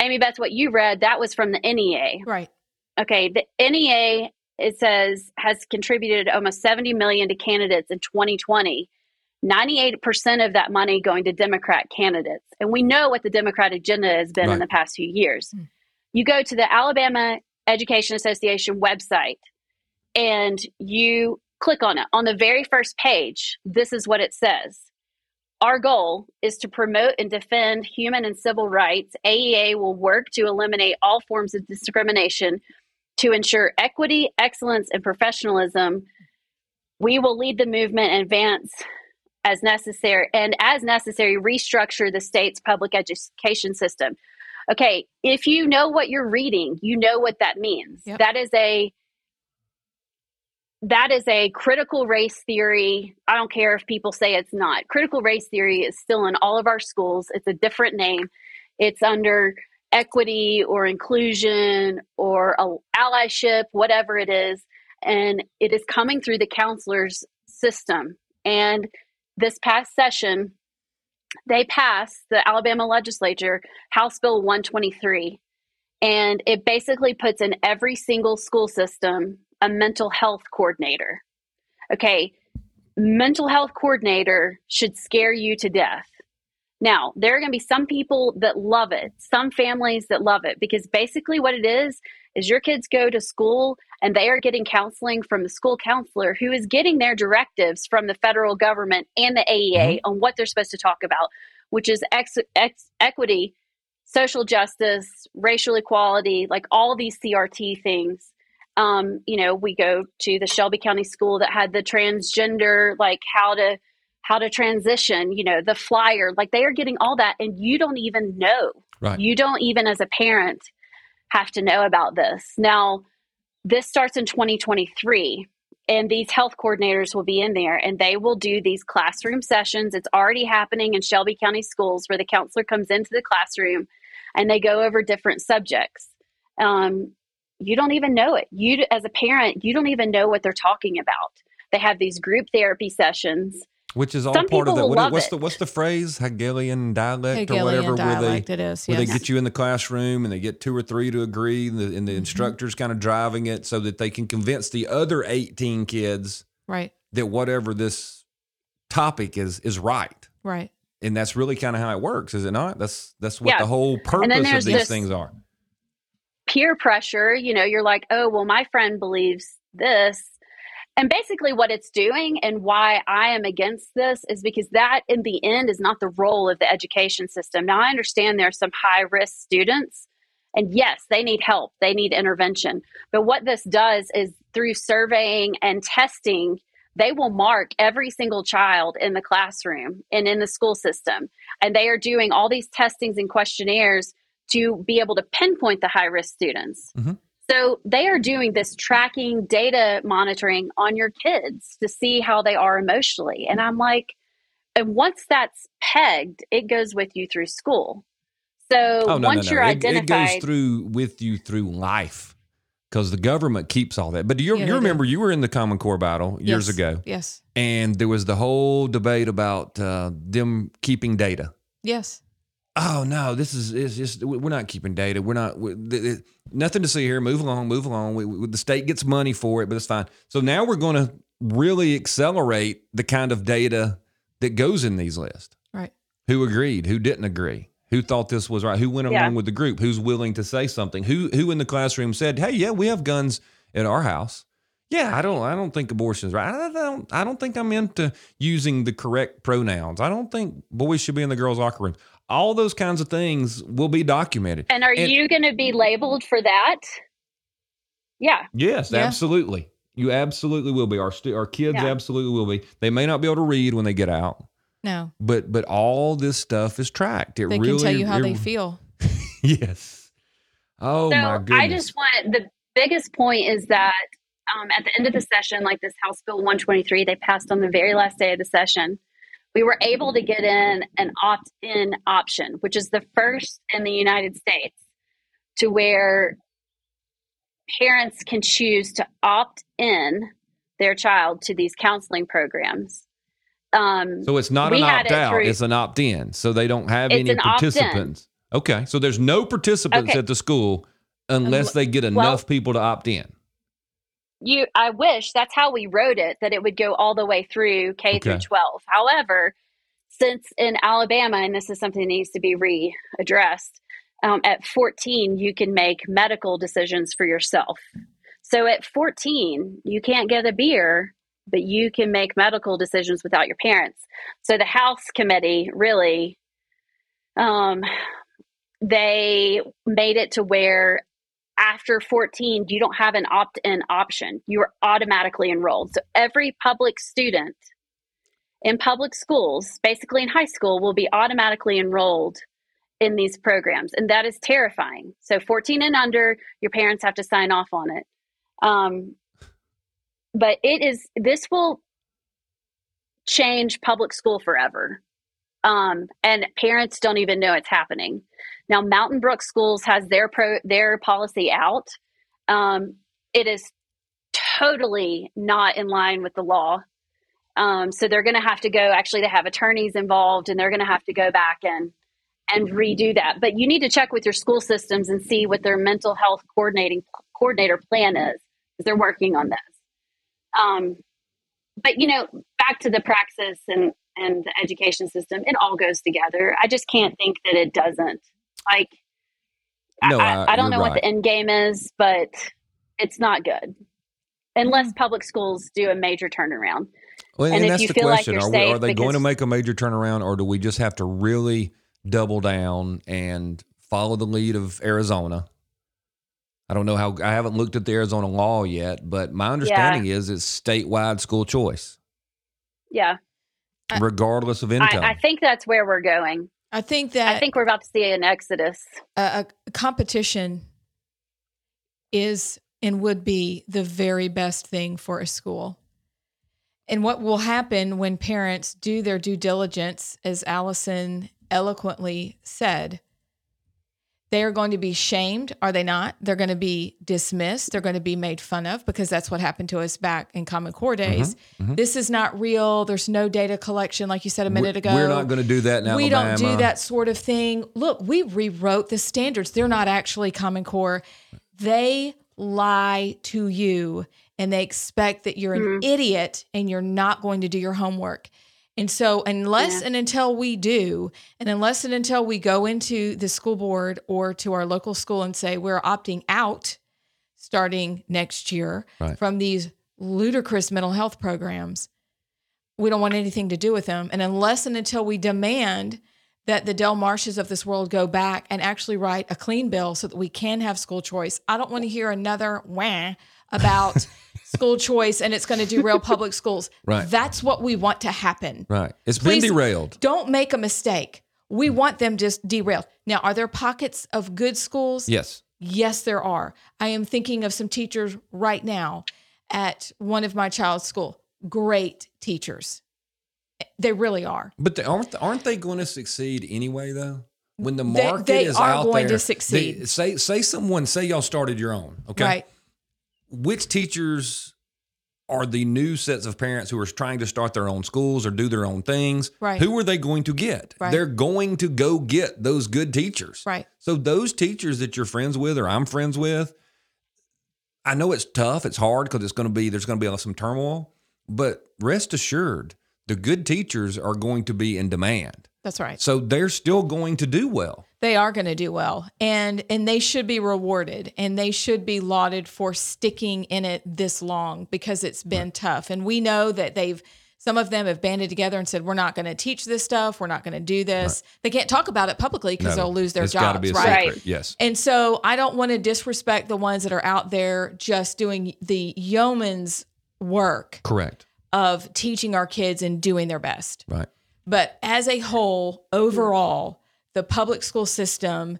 Speaker 3: Amy, Beth, what you read. That was from the NEA.
Speaker 1: Right.
Speaker 3: Okay, the NEA it says has contributed almost 70 million to candidates in 2020. 98% of that money going to Democrat candidates. And we know what the Democrat agenda has been in the past few years.
Speaker 1: Hmm.
Speaker 3: You go to the Alabama Education Association website and you click on it. On the very first page, this is what it says. Our goal is to promote and defend human and civil rights. AEA will work to eliminate all forms of discrimination to ensure equity, excellence, and professionalism. We will lead the movement and advance as necessary and as necessary restructure the state's public education system. Okay, if you know what you're reading, you know what that means.
Speaker 1: Yep.
Speaker 3: That is a that is a critical race theory. I don't care if people say it's not. Critical race theory is still in all of our schools. It's a different name. It's under equity or inclusion or allyship, whatever it is. And it is coming through the counselor's system. And this past session, they passed the Alabama legislature House Bill 123. And it basically puts in every single school system a mental health coordinator. Okay, mental health coordinator should scare you to death. Now, there are going to be some people that love it, some families that love it, because basically what it is is your kids go to school and they are getting counseling from the school counselor who is getting their directives from the federal government and the AEA mm-hmm. on what they're supposed to talk about, which is ex- ex- equity, social justice, racial equality, like all these CRT things. Um, you know, we go to the Shelby County School that had the transgender, like how to how to transition, you know, the flyer, like they are getting all that and you don't even know.
Speaker 2: Right.
Speaker 3: You don't even as a parent have to know about this. Now, this starts in 2023 and these health coordinators will be in there and they will do these classroom sessions. It's already happening in Shelby County schools where the counselor comes into the classroom and they go over different subjects. Um, you don't even know it. You, as a parent, you don't even know what they're talking about. They have these group therapy sessions.
Speaker 2: Which is all
Speaker 3: Some
Speaker 2: part of
Speaker 3: people
Speaker 2: that. What, what's
Speaker 3: it.
Speaker 2: the what's the phrase? Hegelian dialect or whatever,
Speaker 1: dialect
Speaker 2: where
Speaker 1: it
Speaker 2: they
Speaker 1: is.
Speaker 2: where they get you in the classroom and they get two or three to agree, and the, and the
Speaker 1: Mm-hmm.
Speaker 2: instructor's kind of driving it so that they can convince the other eighteen kids
Speaker 1: right.
Speaker 2: that whatever this topic is is right.
Speaker 1: Right.
Speaker 2: And that's really kind of how it works, is it not? That's that's what
Speaker 3: Yeah.
Speaker 2: the whole purpose of these
Speaker 3: this-
Speaker 2: things are.
Speaker 3: Peer pressure, you know, you're like, oh, well, my friend believes this. And basically, what it's doing and why I am against this is because that, in the end, is not the role of the education system. Now, I understand there are some high risk students, and yes, they need help, they need intervention. But what this does is through surveying and testing, they will mark every single child in the classroom and in the school system. And they are doing all these testings and questionnaires to be able to pinpoint the high risk students.
Speaker 2: Mhm.
Speaker 3: So they are doing this tracking data monitoring on your kids to see how they are emotionally. And I'm like, and once that's pegged, it goes with you through school. So
Speaker 2: Oh no,
Speaker 3: once
Speaker 2: no, no.
Speaker 3: you're
Speaker 2: It, it
Speaker 3: identified,
Speaker 2: goes through with you through life because the government keeps all that. But do you,
Speaker 1: Yeah,
Speaker 2: you
Speaker 1: they do.
Speaker 2: remember you were in the Common Core battle years
Speaker 1: Yes.
Speaker 2: ago,
Speaker 1: Yes.
Speaker 2: and there was the whole debate about uh, them keeping data.
Speaker 1: Yes.
Speaker 2: Oh no, this is it's just we're not keeping data. We're not we, th- th- nothing to see here. Move along, move along. We, we, the state gets money for it, but it's fine. So now we're going to really accelerate the kind of data that goes in these lists.
Speaker 1: Right.
Speaker 2: Who agreed? Who didn't agree? Who thought this was right? Who went
Speaker 3: Yeah.
Speaker 2: along with the group? Who's willing to say something? Who who in the classroom said, "Hey, yeah, we have guns at our house." Yeah, I don't I don't think abortion's right. I don't I don't think I'm into using the correct pronouns. I don't think boys should be in the girls' locker room. All those kinds of things will be documented.
Speaker 3: and are
Speaker 2: and-
Speaker 3: you going to be labeled for that? Yeah.
Speaker 2: Yes,
Speaker 1: Yeah.
Speaker 2: absolutely. You absolutely will be. Our stu- our kids
Speaker 3: Yeah.
Speaker 2: absolutely will be. They may not be able to read when they get out,
Speaker 1: No.
Speaker 2: but but all this stuff is tracked. It
Speaker 1: They
Speaker 2: really
Speaker 1: can tell you how
Speaker 2: it-
Speaker 1: they feel.
Speaker 2: Yes. Oh
Speaker 3: so
Speaker 2: my goodness.
Speaker 3: I just want the biggest point is that um, at the end of the session, like this House Bill 123, they passed on the very last day of the session. We were able to get in an opt in option, which is the first in the United States to where parents can choose to opt in their child to these counseling programs. Um,
Speaker 2: So it's not an opt
Speaker 3: it
Speaker 2: out,
Speaker 3: through-
Speaker 2: it's an opt in. So they don't have any
Speaker 3: an opt-in.
Speaker 2: participants. Okay. So there's no participants
Speaker 3: Okay.
Speaker 2: at the school unless they get
Speaker 3: Well-
Speaker 2: enough people to opt in.
Speaker 3: You i wish that's how we wrote it that it would go all the way through k through 12 however since in alabama and this is something that needs to be readdressed um, at 14 you can make medical decisions for yourself. So at 14 you can't get a beer but you can make medical decisions without your parents. So the house committee really um, they made it to where after 14, you don't have an opt in option. You are automatically enrolled. So every public student in public schools, basically in high school, will be automatically enrolled in these programs. And that is terrifying. So 14 and under, your parents have to sign off on it. Um, but it is, this will change public school forever. Um, and parents don't even know it's happening. Now, Mountain Brook Schools has their pro their policy out. Um, it is totally not in line with the law. Um, so they're going to have to go. Actually, they have attorneys involved, and they're going to have to go back and and redo that. But you need to check with your school systems and see what their mental health coordinating coordinator plan is, because they're working on this. Um, but you know, back to the praxis and and the education system, it all goes together. I just can't think that it doesn't. Like,
Speaker 2: No,
Speaker 3: I,
Speaker 2: I-
Speaker 3: I, don't know what the end game is, but it's not good unless mm. public schools do a major turnaround.
Speaker 2: Well,
Speaker 3: And
Speaker 2: and,
Speaker 3: if
Speaker 2: that's
Speaker 3: you
Speaker 2: the
Speaker 3: feel like
Speaker 2: question.
Speaker 3: you're
Speaker 2: we, are they going to make a major turnaround or do we just have to really double down and follow the lead of Arizona? I don't know how, I haven't looked at the Arizona law yet, but my understanding is it's statewide school choice,
Speaker 3: Yeah,
Speaker 2: regardless of income.
Speaker 3: I, I think that's where we're going.
Speaker 1: I think that
Speaker 3: I think we're about to see an exodus.
Speaker 1: a, a competition is and would be the very best thing for a school. And what will happen when parents do their due diligence, as Allison eloquently said, they are going to be shamed, are they not? They're going to be dismissed. They're going to be made fun of because that's what happened to us back in Common Core days.
Speaker 2: mhm.
Speaker 1: This is not real. There's no data collection, like you said a minute ago.
Speaker 2: We're not going to do that now.
Speaker 1: we don't do that sort of thing. Look, we rewrote the standards. They're not actually Common Core. They lie to you and they expect that you're an idiot and you're not going to do your homework. And so, unless
Speaker 3: Yeah.
Speaker 1: and until we do, and unless and until we go into the school board or to our local school and say we're opting out starting next year
Speaker 2: Right.
Speaker 1: from these ludicrous mental health programs, we don't want anything to do with them. And unless and until we demand that the Del Marshes of this world go back and actually write a clean bill so that we can have school choice, I don't want to hear another wah about school choice and it's going to derail public schools.
Speaker 2: Right.
Speaker 1: That's what we want to happen.
Speaker 2: Right. It's been derailed.
Speaker 1: Don't make a mistake. We hmm. want them just derailed. Now, are there pockets of good schools?
Speaker 2: Yes.
Speaker 1: Yes, there are. I am thinking of some teachers right now at one of my child's school. Great teachers. They really are.
Speaker 2: But they, aren't aren't they going to succeed anyway though? When the
Speaker 1: They-
Speaker 2: market
Speaker 1: they
Speaker 2: is
Speaker 1: are
Speaker 2: out
Speaker 1: going to succeed.
Speaker 2: they- say say someone say y'all started your own. Okay.
Speaker 1: Right.
Speaker 2: Which teachers are the new sets of parents who are trying to start their own schools or do their own things?
Speaker 1: Right.
Speaker 2: Who are they going to get?
Speaker 1: Right.
Speaker 2: They're going to go get those good teachers.
Speaker 1: Right.
Speaker 2: So those teachers that you're friends with or I'm friends with, I know it's tough, it's hard because it's going to be there's going to be some turmoil, but rest assured, the good teachers are going to be in demand.
Speaker 1: That's right.
Speaker 2: So they're still going to do well.
Speaker 1: They are going to do well, and and they should be rewarded, and they should be lauded for sticking in it this long because it's been tough. And we know that they've some of them have banded together and said, "We're not going to teach this stuff. We're not going to do this." They can't talk about it publicly because
Speaker 2: No,
Speaker 1: they'll lose their jobs,
Speaker 2: be a
Speaker 1: right?
Speaker 2: secret. Yes.
Speaker 1: And so I don't want to disrespect the ones that are out there just doing the yeoman's work
Speaker 2: Correct.
Speaker 1: of teaching our kids and doing their best.
Speaker 2: Right.
Speaker 1: But as a whole, overall, the public school system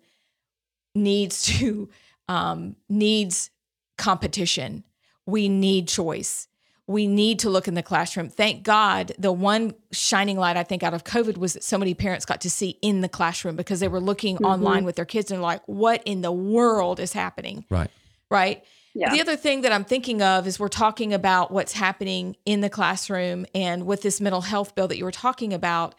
Speaker 1: needs to um, needs competition. We need choice. We need to look in the classroom. Thank God, the one shining light I think out of COVID was that so many parents got to see in the classroom because they were looking online with their kids and like, what in the world is happening?
Speaker 2: Right.
Speaker 1: right?
Speaker 3: Yeah.
Speaker 1: The other thing that I'm thinking of is we're talking about what's happening in the classroom and with this mental health bill that you were talking about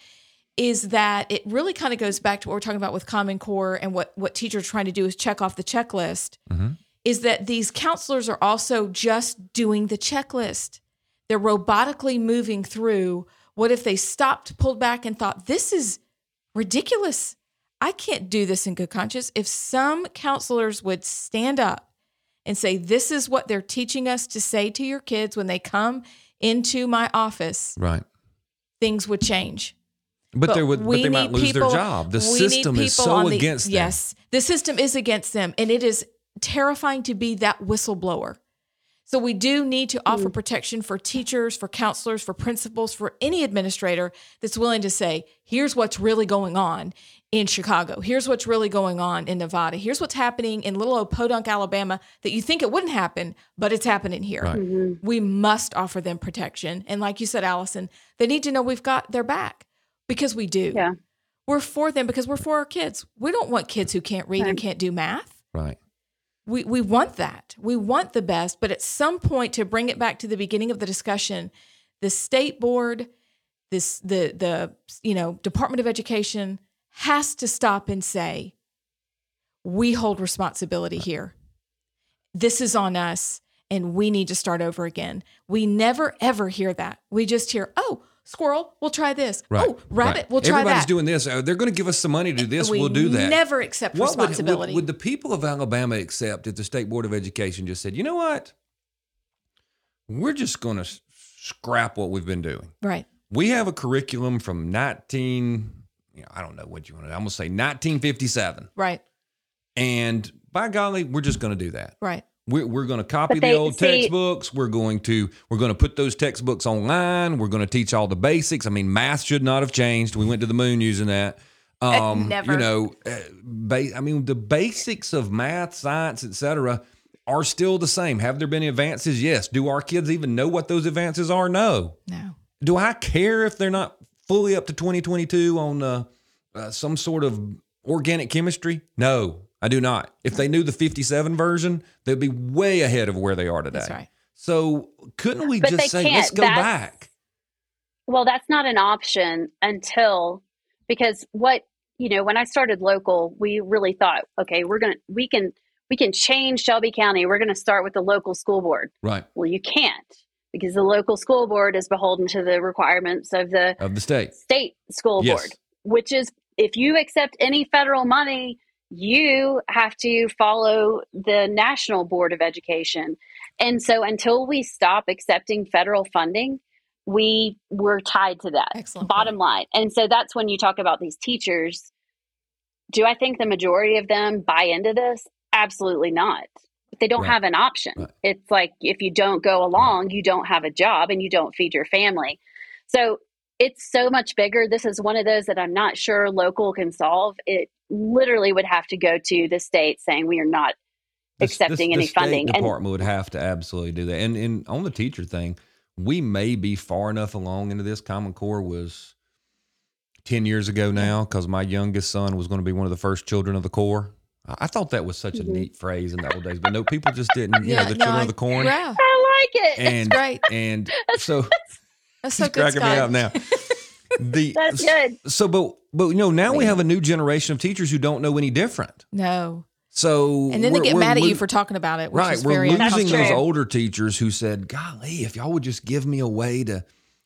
Speaker 1: is that it really kind of goes back to what we're talking about with Common Core and what what teachers are trying to do is check off the checklist. Mm-hmm. Is that these counselors are also just doing the checklist. They're robotically moving through. What if they stopped, pulled back, and thought, this is ridiculous? I can't do this in good conscience. If some counselors would stand up and say, This is what they're teaching us to say to your kids when they come into my office,
Speaker 2: Right.
Speaker 1: things would change.
Speaker 2: But, they would, but they might lose
Speaker 1: people-
Speaker 2: their job. The system is so
Speaker 1: the-
Speaker 2: against them.
Speaker 1: Yes, the system is against them, and it is terrifying to be that whistleblower. So we do need to offer mm. protection for teachers, for counselors, for principals, for any administrator that's willing to say, "Here's what's really going on in Chicago. Here's what's really going on in Nevada. Here's what's happening in little old Podunk, Alabama that you think it wouldn't happen, but it's happening here."
Speaker 2: Right. Mm-hmm.
Speaker 1: we must offer them protection. And like you said, Allison, they need to know we've got their back because we do.
Speaker 3: Yeah.
Speaker 1: We're for them because we're for our kids. We don't want kids who can't read and can't do math.
Speaker 2: Right.
Speaker 1: We, we want that. We want the best. But at some point, to bring it back to the beginning of the discussion, the state board, this the the you know Department of Education has to stop and say, we hold responsibility here. This is on us, and we need to start over again. We never ever hear that. We just hear, oh, squirrel, we'll try this.
Speaker 2: Right.
Speaker 1: Oh, rabbit,
Speaker 2: right.
Speaker 1: we'll try that.
Speaker 2: Everybody's doing this. Uh, they're going to give us some money to do this.
Speaker 1: we
Speaker 2: we'll do that.
Speaker 1: Never accept
Speaker 2: What would- would,
Speaker 1: responsibility.
Speaker 2: would the people of Alabama accept if the State Board of Education just said, you know what? We're just going to scrap what we've been doing.
Speaker 1: right.
Speaker 2: We have a curriculum from 19, you know, I don't know what you want to, I'm going to say 1957.
Speaker 1: Right.
Speaker 2: And by golly, we're just going to do that.
Speaker 1: Right.
Speaker 2: We're, we're going to copy
Speaker 3: But
Speaker 2: the old
Speaker 3: see-
Speaker 2: textbooks. We're going to we're going to put those textbooks online. We're going to teach all the basics. I mean, math should not have changed. We went to the moon using that. Um,
Speaker 1: never.
Speaker 2: You know, uh, ba- I mean, the basics of math, science, etc., are still the same. Have there been advances? Yes. Do our kids even know what those advances are? No.
Speaker 1: No.
Speaker 2: Do I care if they're not fully up to 2022 on uh, uh, some sort of organic chemistry? No, I do not. If they knew the 57 version, they'd be way ahead of where they are today.
Speaker 1: That's right.
Speaker 2: So couldn't we
Speaker 3: But
Speaker 2: just say, let's go
Speaker 3: That's-
Speaker 2: back?
Speaker 3: Well, that's not an option until because what you know when I started local, we really thought, okay, we're gonna we can we can change Shelby County. We're going to start with the local school board.
Speaker 2: Right.
Speaker 3: Well, you can't because the local school board is beholden to the requirements of the
Speaker 2: Of the state.
Speaker 3: state school
Speaker 2: Yes.
Speaker 3: board, which is if you accept any federal money, you have to follow the National Board of Education. And so until we stop accepting federal funding, we we're tied to that.
Speaker 1: Excellent
Speaker 3: Bottom line. And so that's when you talk about these teachers. Do I think the majority of them buy into this? Absolutely not. They don't
Speaker 2: Right.
Speaker 3: have an option.
Speaker 2: Right.
Speaker 3: It's like if you don't go along, you don't have a job and you don't feed your family. So it's so much bigger. This is one of those that I'm not sure local can solve. It literally would have to go to the state saying we are not
Speaker 2: This-
Speaker 3: accepting
Speaker 2: this-
Speaker 3: any
Speaker 2: the
Speaker 3: funding. And
Speaker 2: would have to absolutely do that. And and on the teacher thing, we may be far enough along into this. Common Core was ten years ago now because my youngest son was going to be one of the first children of the Core. I I thought that was such a
Speaker 3: Mhm.
Speaker 2: neat phrase in the old days, but no, people just didn't. You know, the
Speaker 1: no,
Speaker 2: children
Speaker 1: I-
Speaker 2: of the corn.
Speaker 1: Yeah,
Speaker 3: I like it.
Speaker 2: And
Speaker 1: great.
Speaker 2: and so
Speaker 1: That's so
Speaker 2: it's
Speaker 1: good,
Speaker 2: cracking me up now. The
Speaker 3: That's good.
Speaker 2: So, but but you know, now we have a new generation of teachers who don't know any different.
Speaker 1: No,
Speaker 2: So
Speaker 1: and then they get
Speaker 2: we're
Speaker 1: mad at
Speaker 2: lo-
Speaker 1: you for talking about it, which
Speaker 2: right.
Speaker 1: is
Speaker 2: We're
Speaker 1: very
Speaker 2: losing
Speaker 3: That's
Speaker 2: those older teachers who said, "Golly, if y'all would just give me a way to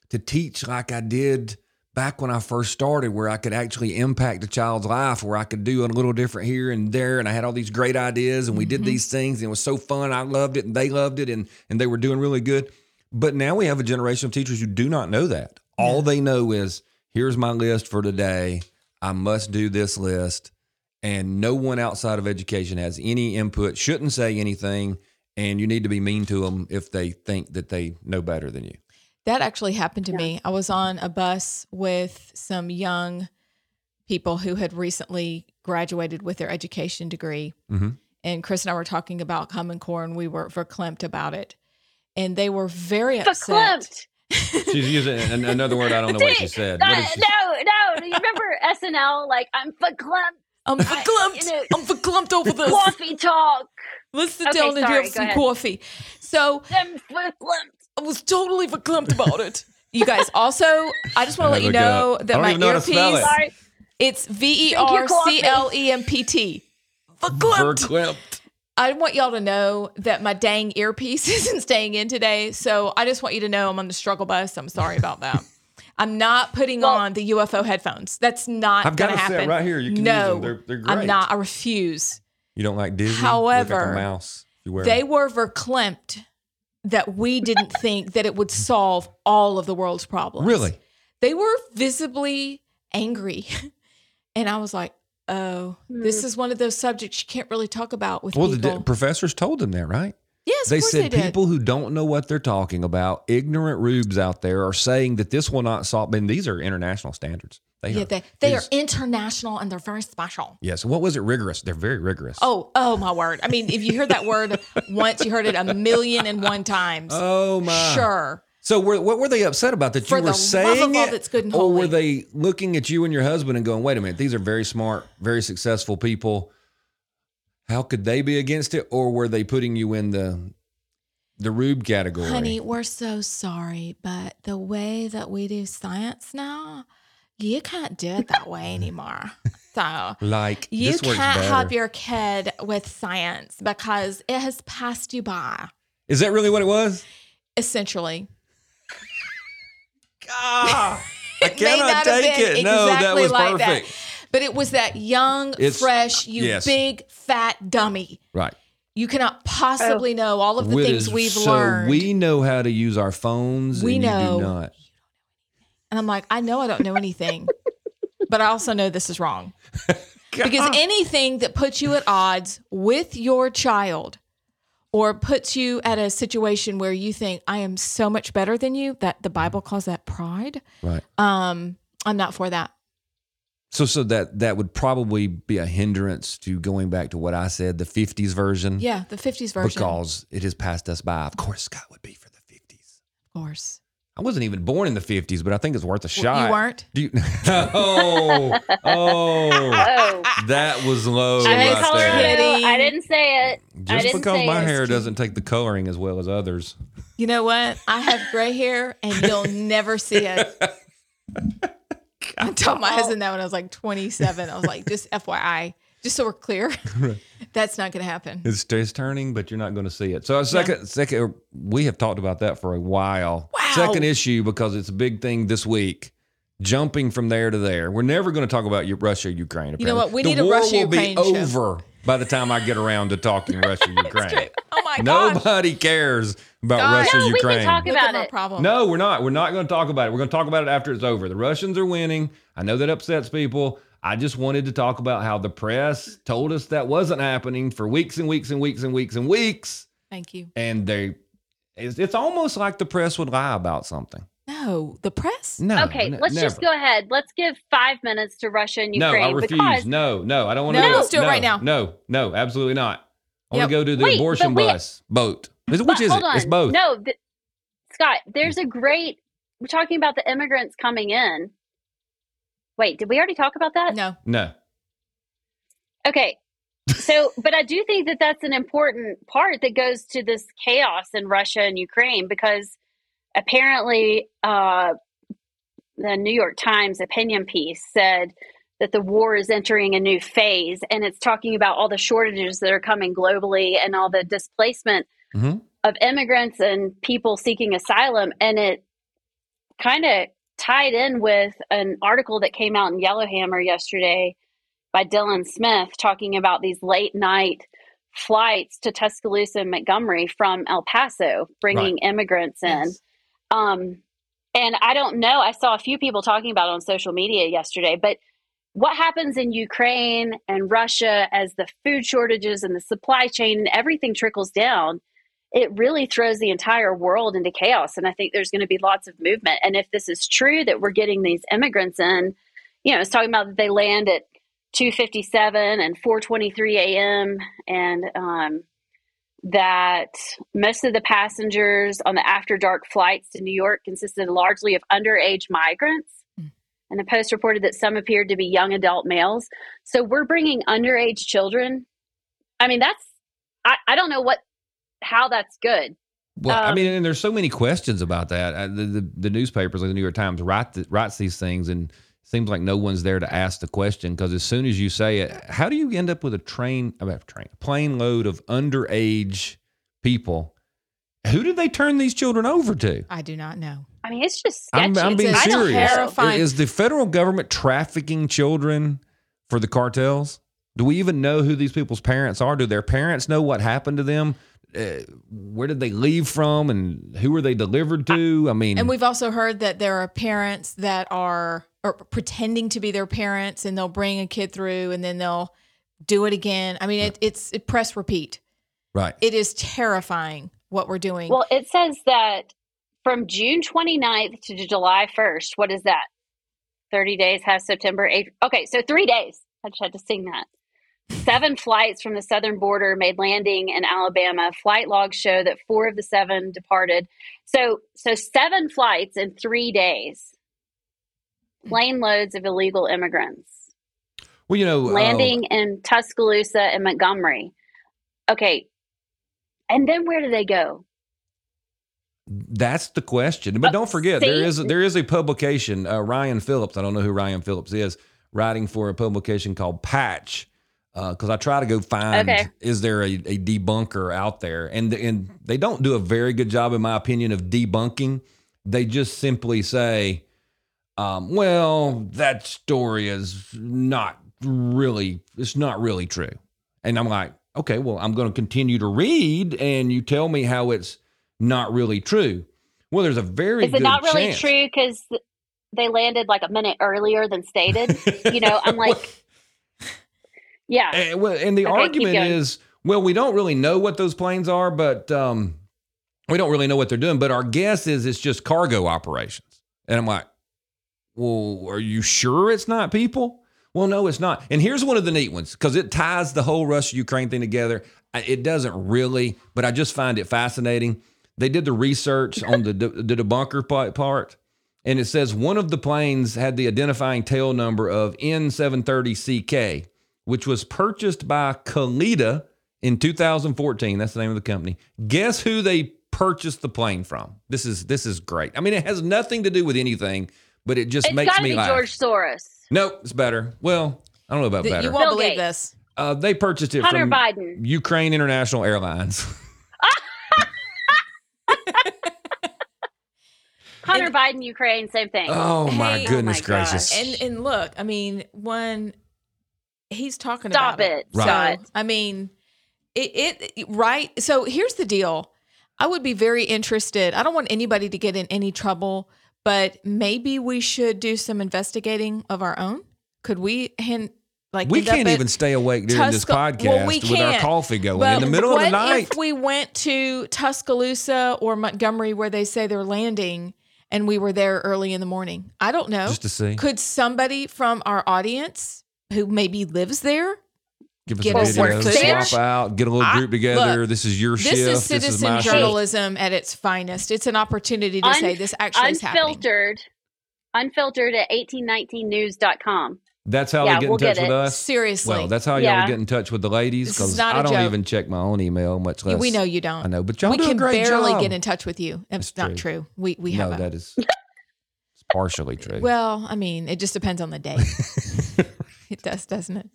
Speaker 2: to teach like I did back when I first started, where I could actually impact a child's life, where I could do a little different here and there, and I had all these great ideas, and we did
Speaker 1: Mhm.
Speaker 2: these things, and it was so fun. I loved it, and they loved it, and and they were doing really good. But now we have a generation of teachers who do not know that. All they know is, here's my list for today. I must do this list. And no one outside of education has any input, shouldn't say anything. And you need to be mean to them if they think that they know better than you.
Speaker 1: That actually happened to
Speaker 3: Yeah.
Speaker 1: me. I was on a bus with some young people who had recently graduated with their education degree.
Speaker 2: Mhm.
Speaker 1: And Chris and I were talking about Common Core and we were verklempt about it. And they were very upset.
Speaker 3: Verklempt.
Speaker 2: She's using an- another word. I don't know what she said.
Speaker 3: Uh,
Speaker 2: is she-
Speaker 3: no, no. Do you remember SNL? Like I'm verklempt.
Speaker 1: I'm
Speaker 3: I-
Speaker 1: verklempt.
Speaker 3: you know-
Speaker 1: I'm verklempt over this.
Speaker 3: Coffee talk.
Speaker 1: Let's sit
Speaker 3: Okay,
Speaker 1: down and
Speaker 3: sorry,
Speaker 1: have some
Speaker 3: ahead.
Speaker 1: coffee. So
Speaker 3: I'm verklempt.
Speaker 1: I was totally verklempt about it. You guys also, I just want to let you
Speaker 2: Look it up.
Speaker 1: know
Speaker 2: I
Speaker 1: that my
Speaker 2: even know how to spell
Speaker 1: earpiece,
Speaker 2: it.
Speaker 3: Sorry.
Speaker 1: it's V E
Speaker 3: Drink
Speaker 1: R
Speaker 3: your coffee.
Speaker 1: C L E M P T. Verklempt.
Speaker 2: Verklempt.
Speaker 1: I want y'all to know that my dang earpiece isn't staying in today. So I just want you to know I'm on the struggle bus. I'm sorry about that. I'm not putting
Speaker 3: Well-
Speaker 1: on the UFO headphones. That's not
Speaker 2: I've got
Speaker 1: going
Speaker 2: a
Speaker 1: to
Speaker 2: set
Speaker 1: happen.
Speaker 2: right here. You can
Speaker 1: no,
Speaker 2: use them. They're, they're great.
Speaker 1: I'm not. I refuse.
Speaker 2: You don't like Disney?
Speaker 1: However,
Speaker 2: you like a mouse. You wear
Speaker 1: They
Speaker 2: them.
Speaker 1: were verklempt that we didn't think that it would solve all of the world's problems.
Speaker 2: really.
Speaker 1: They were visibly angry. And I was like, oh, this mm. is one of those subjects you can't really talk about with
Speaker 2: Well, the
Speaker 1: people.
Speaker 2: di- professors told them that, right?
Speaker 1: yes,
Speaker 2: they
Speaker 1: of
Speaker 2: said
Speaker 1: they did.
Speaker 2: people who don't know what they're talking about, ignorant rubes out there, are saying that this will not solve. And these are international standards. They
Speaker 1: yeah,
Speaker 2: are.
Speaker 1: they, they are international and they're very special.
Speaker 2: Yes. What was it? Rigorous. They're very rigorous.
Speaker 1: Oh, oh my word. I mean, if you heard that word once, you heard it a million and one times.
Speaker 2: Oh my.
Speaker 1: Sure.
Speaker 2: So were, what were they upset about that
Speaker 1: For
Speaker 2: you were
Speaker 1: the love of
Speaker 2: saying
Speaker 1: all
Speaker 2: it,
Speaker 1: that's good and
Speaker 2: or were they looking at you and your husband and going, "Wait a minute, these are very smart, very successful people. How could they be against it?" Or were they putting you in the the rube category?
Speaker 1: Honey, we're so sorry, but the way that we do science now, you can't do it that way anymore. So
Speaker 2: like
Speaker 1: you
Speaker 2: this works
Speaker 1: can't
Speaker 2: better.
Speaker 1: help your kid with science because it has passed you by.
Speaker 2: Is that really what it was?
Speaker 1: Essentially.
Speaker 2: Ah, I cannot take
Speaker 1: been
Speaker 2: it. No, that was
Speaker 1: like that.
Speaker 2: perfect.
Speaker 1: But it was that young,
Speaker 2: It's-
Speaker 1: fresh, you
Speaker 2: yes.
Speaker 1: big, fat dummy.
Speaker 2: Right.
Speaker 1: You cannot possibly know all of the
Speaker 2: What
Speaker 1: things
Speaker 2: is-
Speaker 1: we've
Speaker 2: so
Speaker 1: learned.
Speaker 2: we know how to use our phones.
Speaker 1: We
Speaker 2: and
Speaker 1: know.
Speaker 2: You do not.
Speaker 1: And I'm like, I know I don't know anything, but I also know this is wrong. Because anything that puts you at odds with your child or puts you at a situation where you think I am so much better than you, that the Bible calls that pride.
Speaker 2: Right.
Speaker 1: Um, I'm not for that.
Speaker 2: So, so that that would probably be a hindrance to going back to what I said, the '50s version.
Speaker 1: Yeah, the 50s version.
Speaker 2: because it has passed us by. Of course, Scott would be for the 50s.
Speaker 1: of course.
Speaker 2: I wasn't even born in the 50s, but I think it's worth a shot.
Speaker 1: You weren't?
Speaker 2: Do you, oh, oh,
Speaker 3: Oh,
Speaker 2: that was low
Speaker 3: I didn't
Speaker 2: right
Speaker 3: color
Speaker 2: there.
Speaker 3: I didn't say it. I
Speaker 2: Just
Speaker 3: didn't
Speaker 2: because
Speaker 3: say
Speaker 2: my
Speaker 3: it.
Speaker 2: hair doesn't take the coloring as well as others.
Speaker 1: You know what? I have gray hair and you'll never see it. I told my husband that when I was like 27. I was like, just FYI, just so we're clear, that's not going to happen.
Speaker 2: It's, it's turning, but you're not going to see it. So, a second, second, er, we have talked about that for a while.
Speaker 1: Wow.
Speaker 2: Second issue because it's a big thing this week. Jumping from there to there, we're never going to talk about Russia, Ukraine.
Speaker 1: You know what? We
Speaker 2: the
Speaker 1: need a
Speaker 2: war
Speaker 1: Russia,
Speaker 2: will be
Speaker 1: show.
Speaker 2: over by the time I get around to talking Russia, Ukraine.
Speaker 1: Oh my gosh.
Speaker 2: Nobody cares about
Speaker 1: God.
Speaker 2: Russia,
Speaker 3: No, we can
Speaker 2: Ukraine.
Speaker 3: talk about it.
Speaker 1: problem.
Speaker 2: No, we're not. We're not going to talk about it. We're going to talk about it after it's over. The Russians are winning. I know that upsets people. I just wanted to talk about how the press told us that wasn't happening for weeks and weeks and weeks and weeks and weeks.
Speaker 1: Thank you.
Speaker 2: And they, it's, it's almost like the press would lie about something.
Speaker 1: No, the press.
Speaker 2: No.
Speaker 3: okay,
Speaker 2: n-
Speaker 3: let's just go ahead. Let's give five minutes to Russia and Ukraine.
Speaker 2: No,
Speaker 3: Ukraine
Speaker 2: I refuse.
Speaker 3: because
Speaker 2: No, no, I don't want to.
Speaker 1: No,
Speaker 2: do
Speaker 1: let's do it
Speaker 2: no,
Speaker 1: right now.
Speaker 2: No, no, absolutely not. I want to go to the
Speaker 3: Wait,
Speaker 2: abortion
Speaker 3: but we-
Speaker 2: bus boat. Is it-
Speaker 3: But
Speaker 2: Which is
Speaker 3: hold
Speaker 2: it?
Speaker 3: on.
Speaker 2: It's both.
Speaker 3: No, th- Scott, there's mm. a great. We're talking about the immigrants coming in. Wait, did we already talk about that?
Speaker 1: No.
Speaker 2: No.
Speaker 3: Okay. So, but I do think that that's an important part that goes to this chaos in Russia and Ukraine because apparently uh, the New York Times opinion piece said that the war is entering a new phase and it's talking about all the shortages that are coming globally and all the displacement
Speaker 2: Mhm.
Speaker 3: of immigrants and people seeking asylum. And it kind of tied in with an article that came out in Yellowhammer yesterday by Dylan Smith talking about these late night flights to Tuscaloosa and Montgomery from El Paso, bringing immigrants in.
Speaker 1: Yes.
Speaker 3: Um, and I don't know, I saw a few people talking about it on social media yesterday, but what happens in Ukraine and Russia as the food shortages and the supply chain and everything trickles down, it really throws the entire world into chaos. And I think there's going to be lots of movement. And if this is true that we're getting these immigrants in, you know, it's talking about that they land at 257 and 423 a.m. and um, that most of the passengers on the after dark flights to New York consisted largely of underage migrants.
Speaker 1: Mm.
Speaker 3: And the Post reported that some appeared to be young adult males. So we're bringing underage children. I mean, that's, I, I don't know what, how that's good.
Speaker 2: Well, I
Speaker 3: Um,
Speaker 2: mean, and there's so many questions about that. Uh, the, the the newspapers, like the New York Times, write th- writes these things, and seems like no one's there to ask the question because as soon as you say it, how do you end up with a train, I mean, train, a plane load of underage people? Who did they turn these children over to?
Speaker 1: I do not know.
Speaker 3: I mean, it's just sketchy.
Speaker 2: I'm, I'm being
Speaker 1: It's
Speaker 2: serious.
Speaker 1: terrifying.
Speaker 2: Is the federal government trafficking children for the cartels? Do we even know who these people's parents are? Do their parents know what happened to them? Uh, where did they leave from, and who were they delivered to? I mean,
Speaker 1: And we've also heard that there are parents that are or pretending to be their parents, and they'll bring a kid through, and then they'll do it again. I mean, it, it's it press repeat.
Speaker 2: right.
Speaker 1: It is terrifying what we're doing.
Speaker 3: Well, it says that from June 29th to July 1st, what is that? 30 days has September 8th. Okay, so three days. I just had to sing that. Seven flights from the southern border made landing in Alabama. Flight logs show that four of the seven departed. So, so seven flights in three days. Plane loads of illegal immigrants
Speaker 2: Well, you know, uh,
Speaker 3: landing in Tuscaloosa and Montgomery. Okay, and then where do they go?
Speaker 2: that's the question. But
Speaker 3: Uh,
Speaker 2: don't forget, there
Speaker 3: see?
Speaker 2: is there is a publication. Uh, Ryan Phillips. I don't know who Ryan Phillips is. Writing for a publication called Patch. Because I try to go find
Speaker 3: Okay.
Speaker 2: is there a, a debunker out there, and and they don't do a very good job, in my opinion, of debunking. They just simply say, um, "Well, that story is not really it's not really true," and I'm like, "Okay, well, I'm going to continue to read, and you tell me how it's not really true." Well, there's a very
Speaker 3: Is it not really
Speaker 2: chance.
Speaker 3: true because they landed like a minute earlier than stated? you know, I'm like, yeah,
Speaker 2: And, and the
Speaker 3: Okay,
Speaker 2: argument is, well, we don't really know what those planes are, but um, we don't really know what they're doing. But our guess is it's just cargo operations. And I'm like, well, are you sure it's not people? Well, no, it's not. And here's one of the neat ones because it ties the whole Russia Ukraine thing together. It doesn't really, but I just find it fascinating. They did the research on the, the debunker pa- part, and it says one of the planes had the identifying tail number of N730CK, which was purchased by Kalitta in 2014. That's the name of the company. Guess who they purchased the plane from? This is this is great. I mean, it has nothing to do with anything, but it just
Speaker 3: it's
Speaker 2: makes
Speaker 3: got to
Speaker 2: me
Speaker 3: be
Speaker 2: laugh.
Speaker 3: George Soros,
Speaker 2: Nope, it's better. Well, I don't know about
Speaker 1: Th-
Speaker 2: better.
Speaker 1: you won't
Speaker 3: Bill
Speaker 1: believe
Speaker 3: Gates.
Speaker 1: this.
Speaker 2: Uh, they purchased it
Speaker 3: Hunter
Speaker 2: from
Speaker 3: Biden.
Speaker 2: Ukraine International Airlines.
Speaker 3: Hunter Biden, Ukraine, same thing.
Speaker 2: oh my
Speaker 1: Hey, oh
Speaker 2: goodness
Speaker 3: my
Speaker 2: gracious!
Speaker 1: And and look, I mean, when he's talking
Speaker 3: Stop
Speaker 1: about
Speaker 3: it,
Speaker 1: So, I mean, it, it right. So here's the deal. I would be very interested. I don't want anybody to get in any trouble, but maybe we should do some investigating of our own. Could we hand like
Speaker 2: we can't even stay awake during this podcast
Speaker 1: Well, we
Speaker 2: with our
Speaker 1: can't.
Speaker 2: coffee going
Speaker 1: But
Speaker 2: in the middle of the
Speaker 1: what
Speaker 2: night.
Speaker 1: if we went to Tuscaloosa or Montgomery where they say they're landing and we were there early in the morning. I don't know.
Speaker 2: Just to see.
Speaker 1: Could somebody from our audience who maybe lives there
Speaker 2: Give us
Speaker 1: Get
Speaker 2: a video,
Speaker 1: some footage.
Speaker 2: out, get a little group together.
Speaker 1: look,
Speaker 2: this is your
Speaker 1: This
Speaker 2: shift.
Speaker 1: is
Speaker 2: this is
Speaker 1: citizen
Speaker 2: my shift.
Speaker 1: journalism at its finest. It's an opportunity to
Speaker 3: Un-
Speaker 1: say this actually is happening.
Speaker 3: Unfiltered. Unfiltered at 1819news.com.
Speaker 2: That's how
Speaker 3: Yeah,
Speaker 2: they get
Speaker 3: we'll
Speaker 2: in touch
Speaker 3: get
Speaker 2: with us.
Speaker 1: Seriously.
Speaker 2: Well, that's how y'all
Speaker 3: Yeah.
Speaker 2: get in touch with the ladies
Speaker 1: This is
Speaker 2: because
Speaker 1: not a
Speaker 2: I don't
Speaker 1: joke.
Speaker 2: even check my own email, much less.
Speaker 1: we know you don't.
Speaker 2: I know, but y'all
Speaker 1: we
Speaker 2: do
Speaker 1: can
Speaker 2: a great
Speaker 1: barely
Speaker 2: job.
Speaker 1: get in touch with you. It's
Speaker 2: It's
Speaker 1: not
Speaker 2: true.
Speaker 1: true. We we
Speaker 2: no,
Speaker 1: have a,
Speaker 2: that is it's partially true.
Speaker 1: well, I mean, it just depends on the day. it does, doesn't it?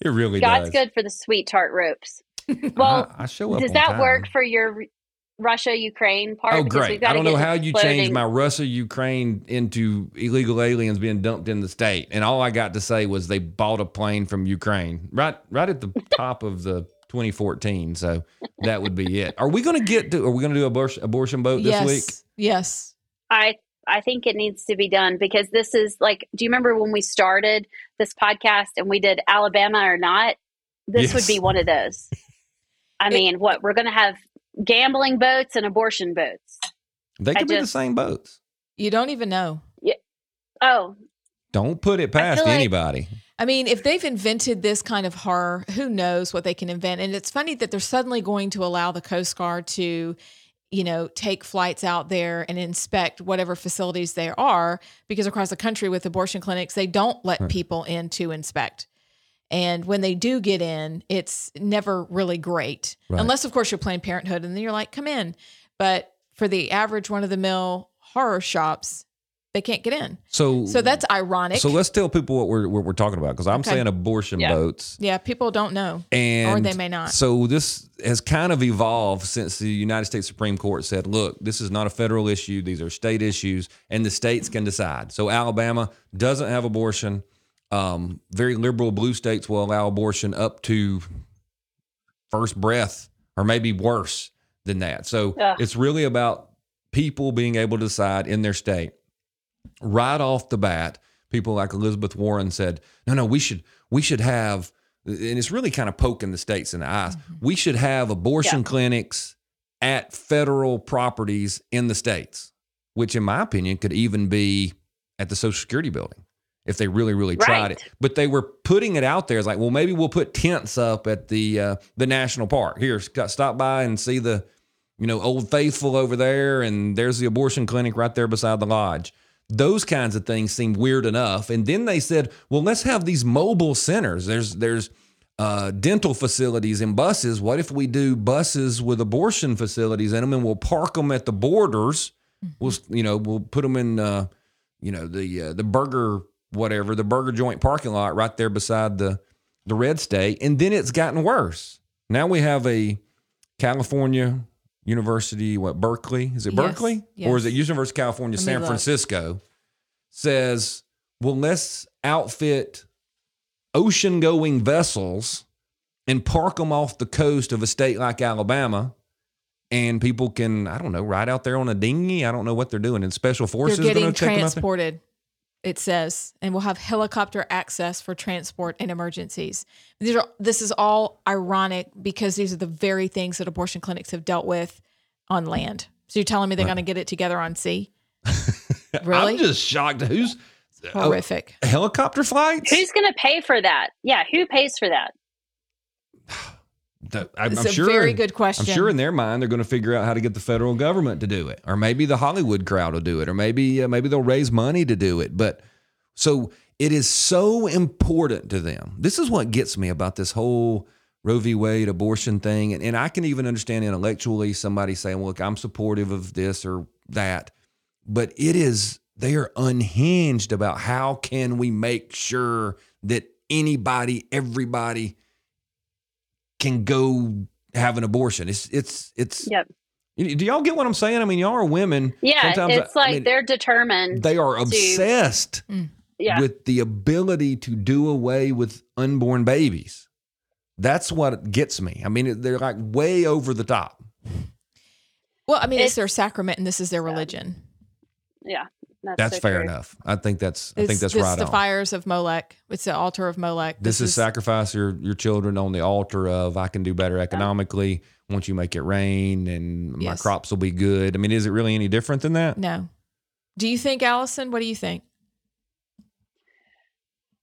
Speaker 2: it really
Speaker 3: God's
Speaker 2: does.
Speaker 3: good for the sweet tart ropes. Well,
Speaker 2: I, I show up.
Speaker 3: does that
Speaker 2: time.
Speaker 3: work for your Russia Ukraine part?
Speaker 2: Oh, great! I don't know how you
Speaker 3: floating.
Speaker 2: changed my Russia Ukraine into illegal aliens being dumped in the state, and all I got to say was they bought a plane from Ukraine right right at the top of the 2014. So that would be it. Are we going to get to? Are we going to do abortion abortion boat this
Speaker 1: yes.
Speaker 2: week?
Speaker 1: Yes.
Speaker 3: I I think it needs to be done because this is like do you remember when we started this podcast and we did Alabama or not? This would be one of those. I
Speaker 1: It-
Speaker 3: mean, what we're going to have gambling boats and abortion boats.
Speaker 2: They
Speaker 3: I
Speaker 2: could be the same boats.
Speaker 1: You don't even know. Yeah.
Speaker 3: Oh,
Speaker 2: Don't put it past
Speaker 3: feel like-
Speaker 2: anybody.
Speaker 1: I mean, if they've invented this kind of horror, who knows what they can invent? And it's funny that they're suddenly going to allow the Coast Guard to, you know, take flights out there and inspect whatever facilities there are, because across the country with abortion clinics, they don't let
Speaker 2: Right.
Speaker 1: people in to inspect. And when they do get in, it's never really great,
Speaker 2: Right.
Speaker 1: unless, of course, you're Planned Parenthood and then you're like, come in. But for the average one of the mill horror shops, they can't get in.
Speaker 2: So
Speaker 1: So that's ironic.
Speaker 2: so let's tell people what we're what we're talking about because I'm
Speaker 1: Okay.
Speaker 2: saying abortion
Speaker 3: Yeah.
Speaker 2: boats.
Speaker 1: yeah, people don't know.
Speaker 2: And
Speaker 1: Or they may not.
Speaker 2: So this has kind of evolved since the United States Supreme Court said, look, this is not a federal issue. These are state issues, and the states can decide. So Alabama doesn't have abortion. Um, very liberal blue states will allow abortion up to first breath or maybe worse than that. So
Speaker 3: Ugh.
Speaker 2: it's really about people being able to decide in their state. Right off the bat, people like Elizabeth Warren said, no, no, we should we should have and it's really kind of poking the states in the eyes. We should have abortion
Speaker 3: Yeah.
Speaker 2: clinics at federal properties in the states, which in my opinion could even be at the Social Security building if they really, really tried it. But they were putting it out there as like, well, maybe we'll put tents up at the uh, the national park. Here, stop by and see the, you know, Old Faithful over there, and there's the abortion clinic right there beside the lodge. Those kinds of things seem weird enough. And then they said, well, let's have these mobile centers. There's there's uh, dental facilities and buses. What if we do buses with abortion facilities in them, and we'll park them at the borders? We'll you know we'll put them in uh, you know the uh, the burger whatever the burger joint parking lot right there beside the the red state, and then it's gotten worse. Now we have a California University, what Berkeley is it
Speaker 1: Yes,
Speaker 2: Berkeley or is it. University of California
Speaker 1: Let
Speaker 2: San. Francisco? Says, well, let's outfit ocean going vessels and park them off the coast of a state like Alabama. And people can, I don't know, ride out there on a dinghy. I don't know what they're doing. And special forces
Speaker 1: They're
Speaker 2: are going
Speaker 1: getting
Speaker 2: to take them out there.
Speaker 1: transported. It says, and we'll have helicopter access for transport and emergencies. These are this is all ironic because these are the very things that abortion clinics have dealt with on land. So you're telling me they're
Speaker 2: Right.
Speaker 1: going to get it together on sea? Really?
Speaker 2: I'm just shocked. Who's uh, oh,
Speaker 1: Horrific.
Speaker 2: helicopter flights?
Speaker 3: who's going to pay for that? Yeah, who pays for that?
Speaker 2: The- I'm,
Speaker 1: It's
Speaker 2: I'm
Speaker 1: a
Speaker 2: sure.
Speaker 1: very good question.
Speaker 2: I'm sure in their mind they're going to figure out how to get the federal government to do it, or maybe the Hollywood crowd will do it, or maybe uh, maybe they'll raise money to do it. But so it is so important to them. This is what gets me about this whole Roe v. Wade abortion thing, and, and I can even understand intellectually somebody saying, "Look, I'm supportive of this or that," but it is they are unhinged about how can we make sure that anybody, everybody can go have an abortion. It's it's it's.
Speaker 3: Yep.
Speaker 2: Do y'all get what I'm saying? I mean, y'all are women.
Speaker 3: Yeah,
Speaker 2: Sometimes
Speaker 3: it's
Speaker 2: I- I
Speaker 3: like
Speaker 2: mean,
Speaker 3: they're determined.
Speaker 2: They are obsessed mm.
Speaker 3: yeah.
Speaker 2: with the ability to do away with unborn babies. That's what gets me. I mean, they're like way over the top.
Speaker 1: Well, I mean, it's,
Speaker 3: It's-
Speaker 1: their sacrament and this is their religion.
Speaker 3: yeah. That's,
Speaker 2: That's
Speaker 3: so
Speaker 2: fair
Speaker 3: true.
Speaker 2: enough. I think that's I
Speaker 1: It's,
Speaker 2: think that's
Speaker 1: this
Speaker 2: right
Speaker 1: the
Speaker 2: on.
Speaker 1: fires of Molech. It's the altar of Molech.
Speaker 2: This, is, sacrifice your your children on the altar of I can do better economically once you make it rain and my
Speaker 1: Yes.
Speaker 2: crops will be good. I mean, is it really any different than that?
Speaker 1: No. Do you think, Allison? What do you think?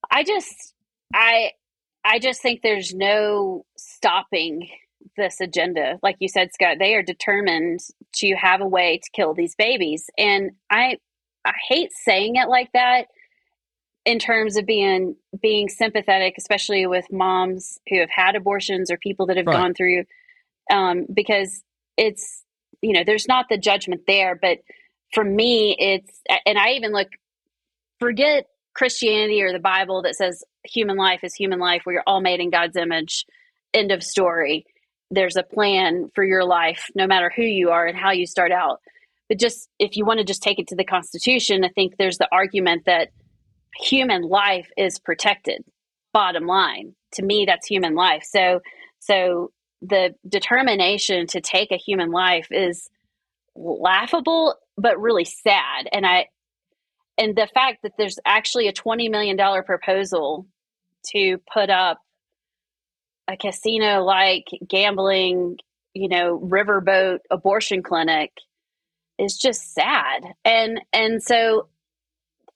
Speaker 3: I just, I, I just think there's no stopping this agenda. Like you said, Scott, they are determined to have a way to kill these babies. And I I hate saying it like that in terms of being being sympathetic, especially with moms who have had abortions or people that have right. gone through um, because it's you know, there's not the judgment there, but for me it's and I even look forget Christianity or the Bible that says human life is human life, we are all made in God's image. End of story there's a plan for your life, no matter who you are and how you start out. But just if you want to just take it to the Constitution, I think there's the argument that human life is protected. Bottom line, to me, that's human life. So, so the determination to take a human life is laughable, but really sad. And I, and the fact that there's actually a $20 million proposal to put up a casino like gambling, you know, riverboat abortion clinic is just sad. And and so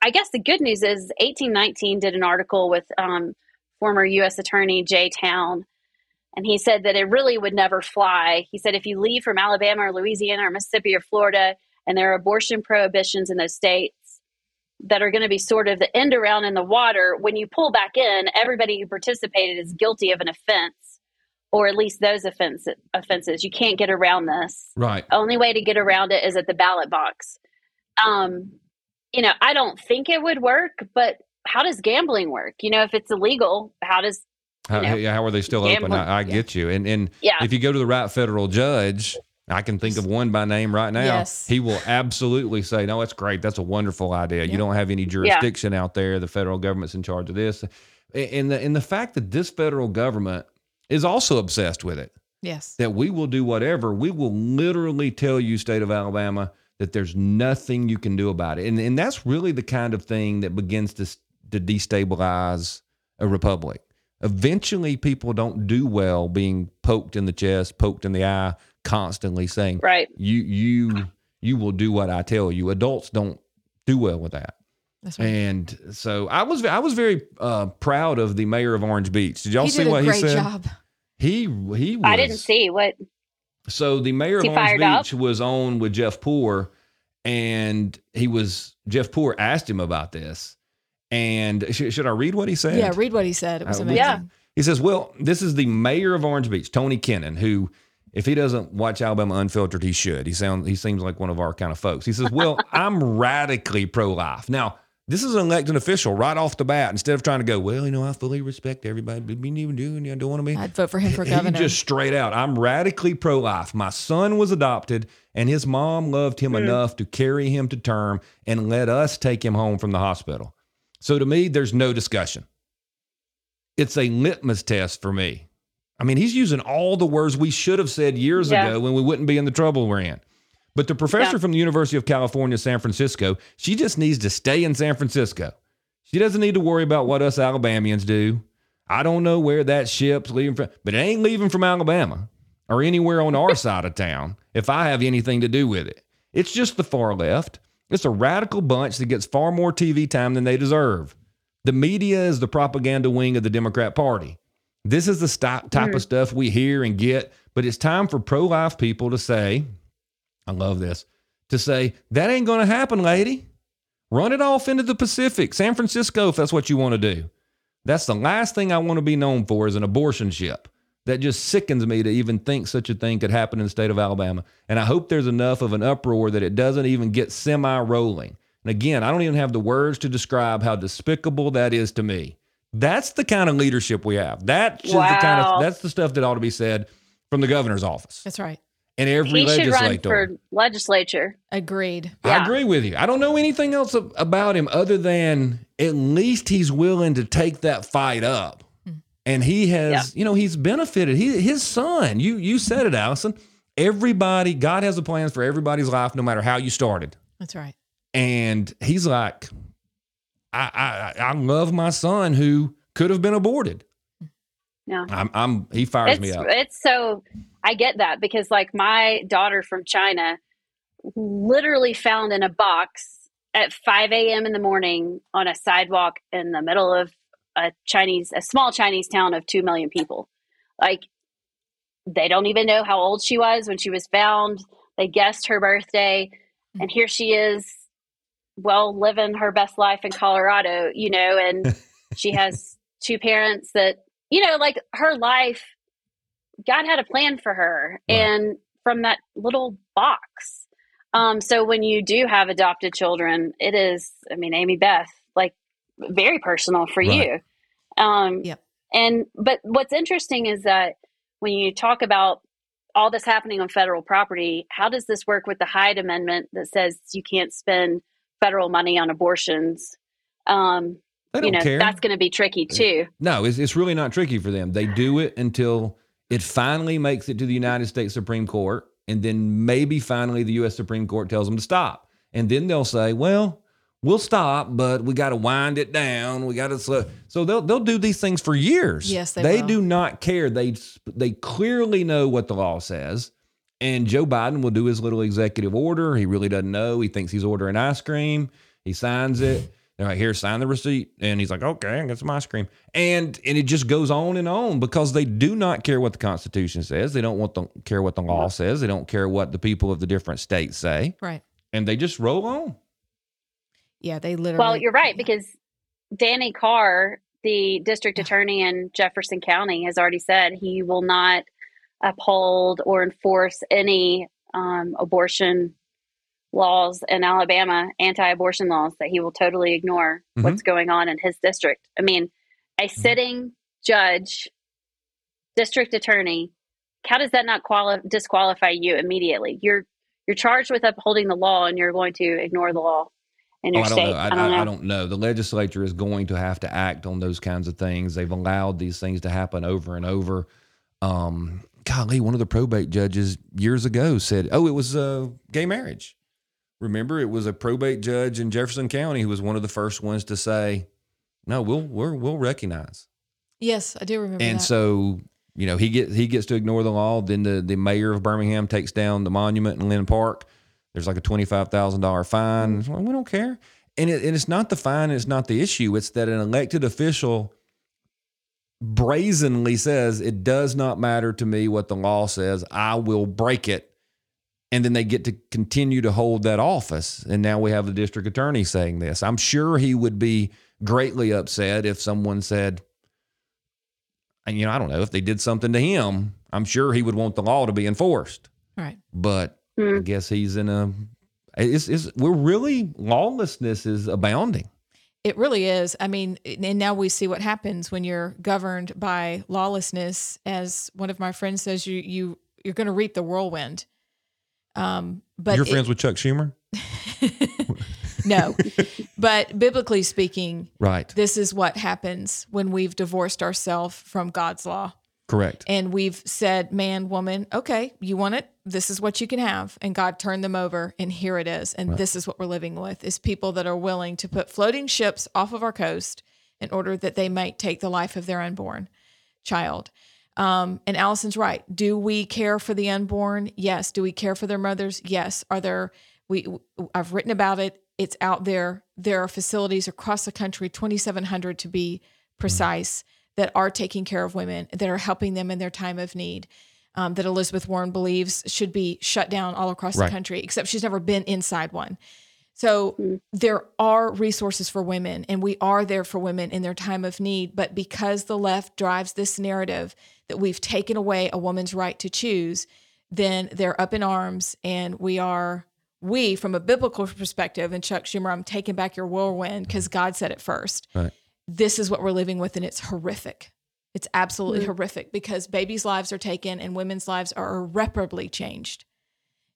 Speaker 3: I guess the good news is 1819 did an article with um, former U.S. Attorney Jay Town, and he said that it really would never fly. He said if you leave from Alabama or Louisiana or Mississippi or Florida, and there are abortion prohibitions in those states, that are going to be sort of the end around in the water, when you pull back in, everybody who participated is guilty of an offense, or at least those offense, offenses. You can't get around this.
Speaker 2: Right.
Speaker 3: Only way to get around it is at the ballot box. Um, you know, I don't think it would work, but how does gambling work? You know, if it's illegal, how does
Speaker 2: how, know, how, are they still gambling? open? I, I yeah. get you. And and yeah. if you go to the right federal judge, I can think of one by name right now. Yes. He will absolutely say, No, that's great. That's a wonderful idea. Yeah. You don't have any jurisdiction yeah. out there. The federal government's in charge of this. And the, and the fact that this federal government is also obsessed with it.
Speaker 1: Yes.
Speaker 2: That we will do whatever. We will literally tell you, state of Alabama, that there's nothing you can do about it. And, and that's really the kind of thing that begins to, to destabilize a republic. Eventually, people don't do well being poked in the chest, poked in the eye, constantly saying,
Speaker 3: "Right,
Speaker 2: you you you will do what I tell you." Adults don't do well with that. Right. And so I was I was very uh, proud of the mayor of Orange Beach. Did y'all
Speaker 1: he
Speaker 2: see what he said?
Speaker 1: Job.
Speaker 2: He he was,
Speaker 3: I didn't see what.
Speaker 2: So the mayor of Orange Beach up? was on with Jeff Poor, and he was Jeff Poor asked him about this. And sh- should I read what he said?
Speaker 1: Yeah, read what he said. It was amazing.
Speaker 3: Yeah.
Speaker 2: He says, "Well, this is the mayor of Orange Beach, Tony Kennon, who." if he doesn't watch Alabama Unfiltered, he should. He sounds he seems like one of our kind of folks. He says, "Well, I'm radically pro-life." Now, this is an elected official right off the bat. Instead of trying to go, "Well, you know, I fully respect everybody, but me even doing, I don't want to be."
Speaker 1: I'd vote for him for governor.
Speaker 2: He just straight out, I'm radically pro-life. My son was adopted, and his mom loved him mm. enough to carry him to term and let us take him home from the hospital. So to me, there's no discussion. It's a litmus test for me I mean, he's using all the words we should have said years yeah. ago when we wouldn't be in the trouble we're in. But the professor yeah. from the University of California, San Francisco, she just needs to stay in San Francisco. She doesn't need to worry about what us Alabamians do. I don't know where that ship's leaving from, but it ain't leaving from Alabama or anywhere on our side of town if I have anything to do with it. It's just the far left. It's a radical bunch that gets far more TV time than they deserve. The media is the propaganda wing of the Democrat Party. This is the st- type mm. of stuff we hear and get, but it's time for pro life people to say, I love this, to say, that ain't going to happen, lady. Run it off into the Pacific, San Francisco, if that's what you want to do. That's the last thing I want to be known for is an abortion ship. That just sickens me to even think such a thing could happen in the state of Alabama. And I hope there's enough of an uproar that it doesn't even get semi rolling. And again, I don't even have the words to describe how despicable that is to me. That's the kind of leadership we have. That's wow. the kind of that's the stuff that ought to be said from the governor's office.
Speaker 1: That's right.
Speaker 2: And every he
Speaker 3: legislator.
Speaker 2: should run
Speaker 3: for legislature.
Speaker 1: Agreed.
Speaker 2: I agree with you. I don't know anything else about him other than at least he's willing to take that fight up. Hmm. And he has, yeah. you know, he's benefited. He, his son, you you said it, Allison. Everybody, God has a plan for everybody's life, no matter how you started.
Speaker 1: That's right.
Speaker 2: And he's like, I, I, I love my son who could have been aborted.
Speaker 3: Yeah.
Speaker 2: I'm, I'm he fires
Speaker 3: it's,
Speaker 2: me up.
Speaker 3: It's so I get that because like my daughter from China literally found in a box at 5 a.m. in the morning on a sidewalk in the middle of a Chinese, a small Chinese town of 2 million people. Like, they don't even know how old she was when she was found. They guessed her birthday. Hmm. And here she is, well, living her best life in Colorado, you know, and she has two parents that, you know, like her life, God had a plan for her. Right. And from that little box. Um, so when you do have adopted children, it is, I mean, Amy Beth, like very personal for right. you. Um, yep. And, but what's interesting is that when you talk about all this happening on federal property, how does this work with the Hyde Amendment that says you can't spend federal money on abortions? Um, you know, care. that's going to be tricky too.
Speaker 2: No, it's, it's really not tricky for them. They do it until it finally makes it to the United States Supreme Court, and then maybe finally the U.S. Supreme Court tells them to stop. And then they'll say, well, we'll stop, but we got to wind it down. We got to slow. So they'll they'll do these things for years.
Speaker 1: Yes, they,
Speaker 2: they
Speaker 1: will.
Speaker 2: do not care. They they clearly know what the law says. And Joe Biden will do his little executive order. He really doesn't know. He thinks he's ordering ice cream. He signs it. They're like, here, sign the receipt. And he's like, okay, I got some ice cream. And and it just goes on and on because they do not care what the Constitution says. They don't want to care what the law says. They don't care what the people of the different states say.
Speaker 1: Right.
Speaker 2: And they just roll on.
Speaker 1: Yeah, they literally.
Speaker 3: Well, you're right because Danny Carr, the district attorney in Jefferson County, has already said he will not uphold or enforce any um, abortion laws in Alabama, anti-abortion laws, that he will totally ignore mm-hmm. what's going on in his district. I mean, a mm-hmm. sitting judge, district attorney, how does that not quali- disqualify you immediately? You're you're charged with upholding the law, and you're going to ignore the law in your oh, I
Speaker 2: state. Know. I,
Speaker 3: I, don't know.
Speaker 2: I don't know. The legislature is going to have to act on those kinds of things. They've allowed these things to happen over and over. Um, golly, one of the probate judges years ago said, "Oh, it was uh, gay marriage." Remember, it was a probate judge in Jefferson County who was one of the first ones to say, "No, we'll we'll, we'll recognize."
Speaker 1: Yes, I do remember.
Speaker 2: And
Speaker 1: that.
Speaker 2: so, you know, he gets he gets to ignore the law. Then the the mayor of Birmingham takes down the monument in Linn Park. There's like a twenty five thousand dollar fine. Mm-hmm. Well, we don't care. And, it, and it's not the fine. It's not the issue. It's that an elected official brazenly says it does not matter to me what the law says. I will break it and then they get to continue to hold that office. And now we have the district attorney saying this. I'm sure he would be greatly upset if someone said, and you know, I don't know if they did something to him. I'm sure he would want the law to be enforced.
Speaker 1: Right.
Speaker 2: But mm. I guess he's in a. It's, it's we're really lawlessness is abounding.
Speaker 1: It really is. I mean, and now we see what happens when you're governed by lawlessness. As one of my friends says, you you you're going to reap the whirlwind.
Speaker 2: Um, but you're friends with Chuck Schumer.
Speaker 1: no, but biblically speaking,
Speaker 2: right.
Speaker 1: This is what happens when we've divorced ourselves from God's law.
Speaker 2: Correct.
Speaker 1: And we've said, man, woman, okay, you want it? This is what you can have. And God turned them over, and here it is. And right. this is what we're living with: is people that are willing to put floating ships off of our coast in order that they might take the life of their unborn child. Um, and Allison's right. Do we care for the unborn? Yes. Do we care for their mothers? Yes. Are there, we, I've written about it. It's out there. There are facilities across the country, 2,700 to be precise, that are taking care of women, that are helping them in their time of need. Um, that Elizabeth Warren believes should be shut down all across right. the country, except she's never been inside one. So mm. there are resources for women, and we are there for women in their time of need. But because the left drives this narrative that we've taken away a woman's right to choose, then they're up in arms, and we are we from a biblical perspective. And Chuck Schumer, I'm taking back your whirlwind because God said it first. Right. This is what we're living with, and it's horrific. It's absolutely mm. horrific because babies' lives are taken and women's lives are irreparably changed.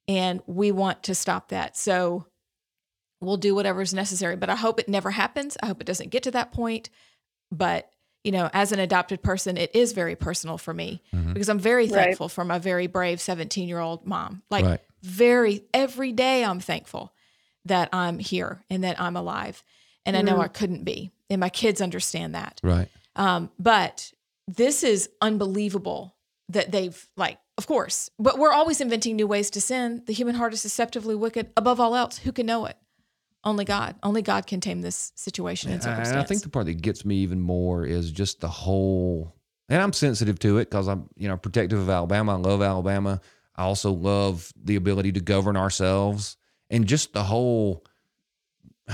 Speaker 1: And we want to stop that. So we'll do whatever is necessary. But I hope it never happens. I hope it doesn't get to that point. But you know, as an adopted person, it is very personal for me mm-hmm. because I'm very thankful right. for my very brave 17 year old mom. Like, right. very, every day I'm thankful that I'm here and that I'm alive. And mm-hmm. I know mm-hmm. I couldn't be. And my kids understand that.
Speaker 2: Right.
Speaker 1: Um, but this is unbelievable that they've, like, of course, but we're always inventing new ways to sin. The human heart is deceptively wicked. Above all else, who can know it? Only God. Only God can tame this situation and
Speaker 2: And. I think the part that gets me even more is just the whole, and I'm sensitive to it because I'm, you know, protective of Alabama. I love Alabama. I also love the ability to govern ourselves and just the whole.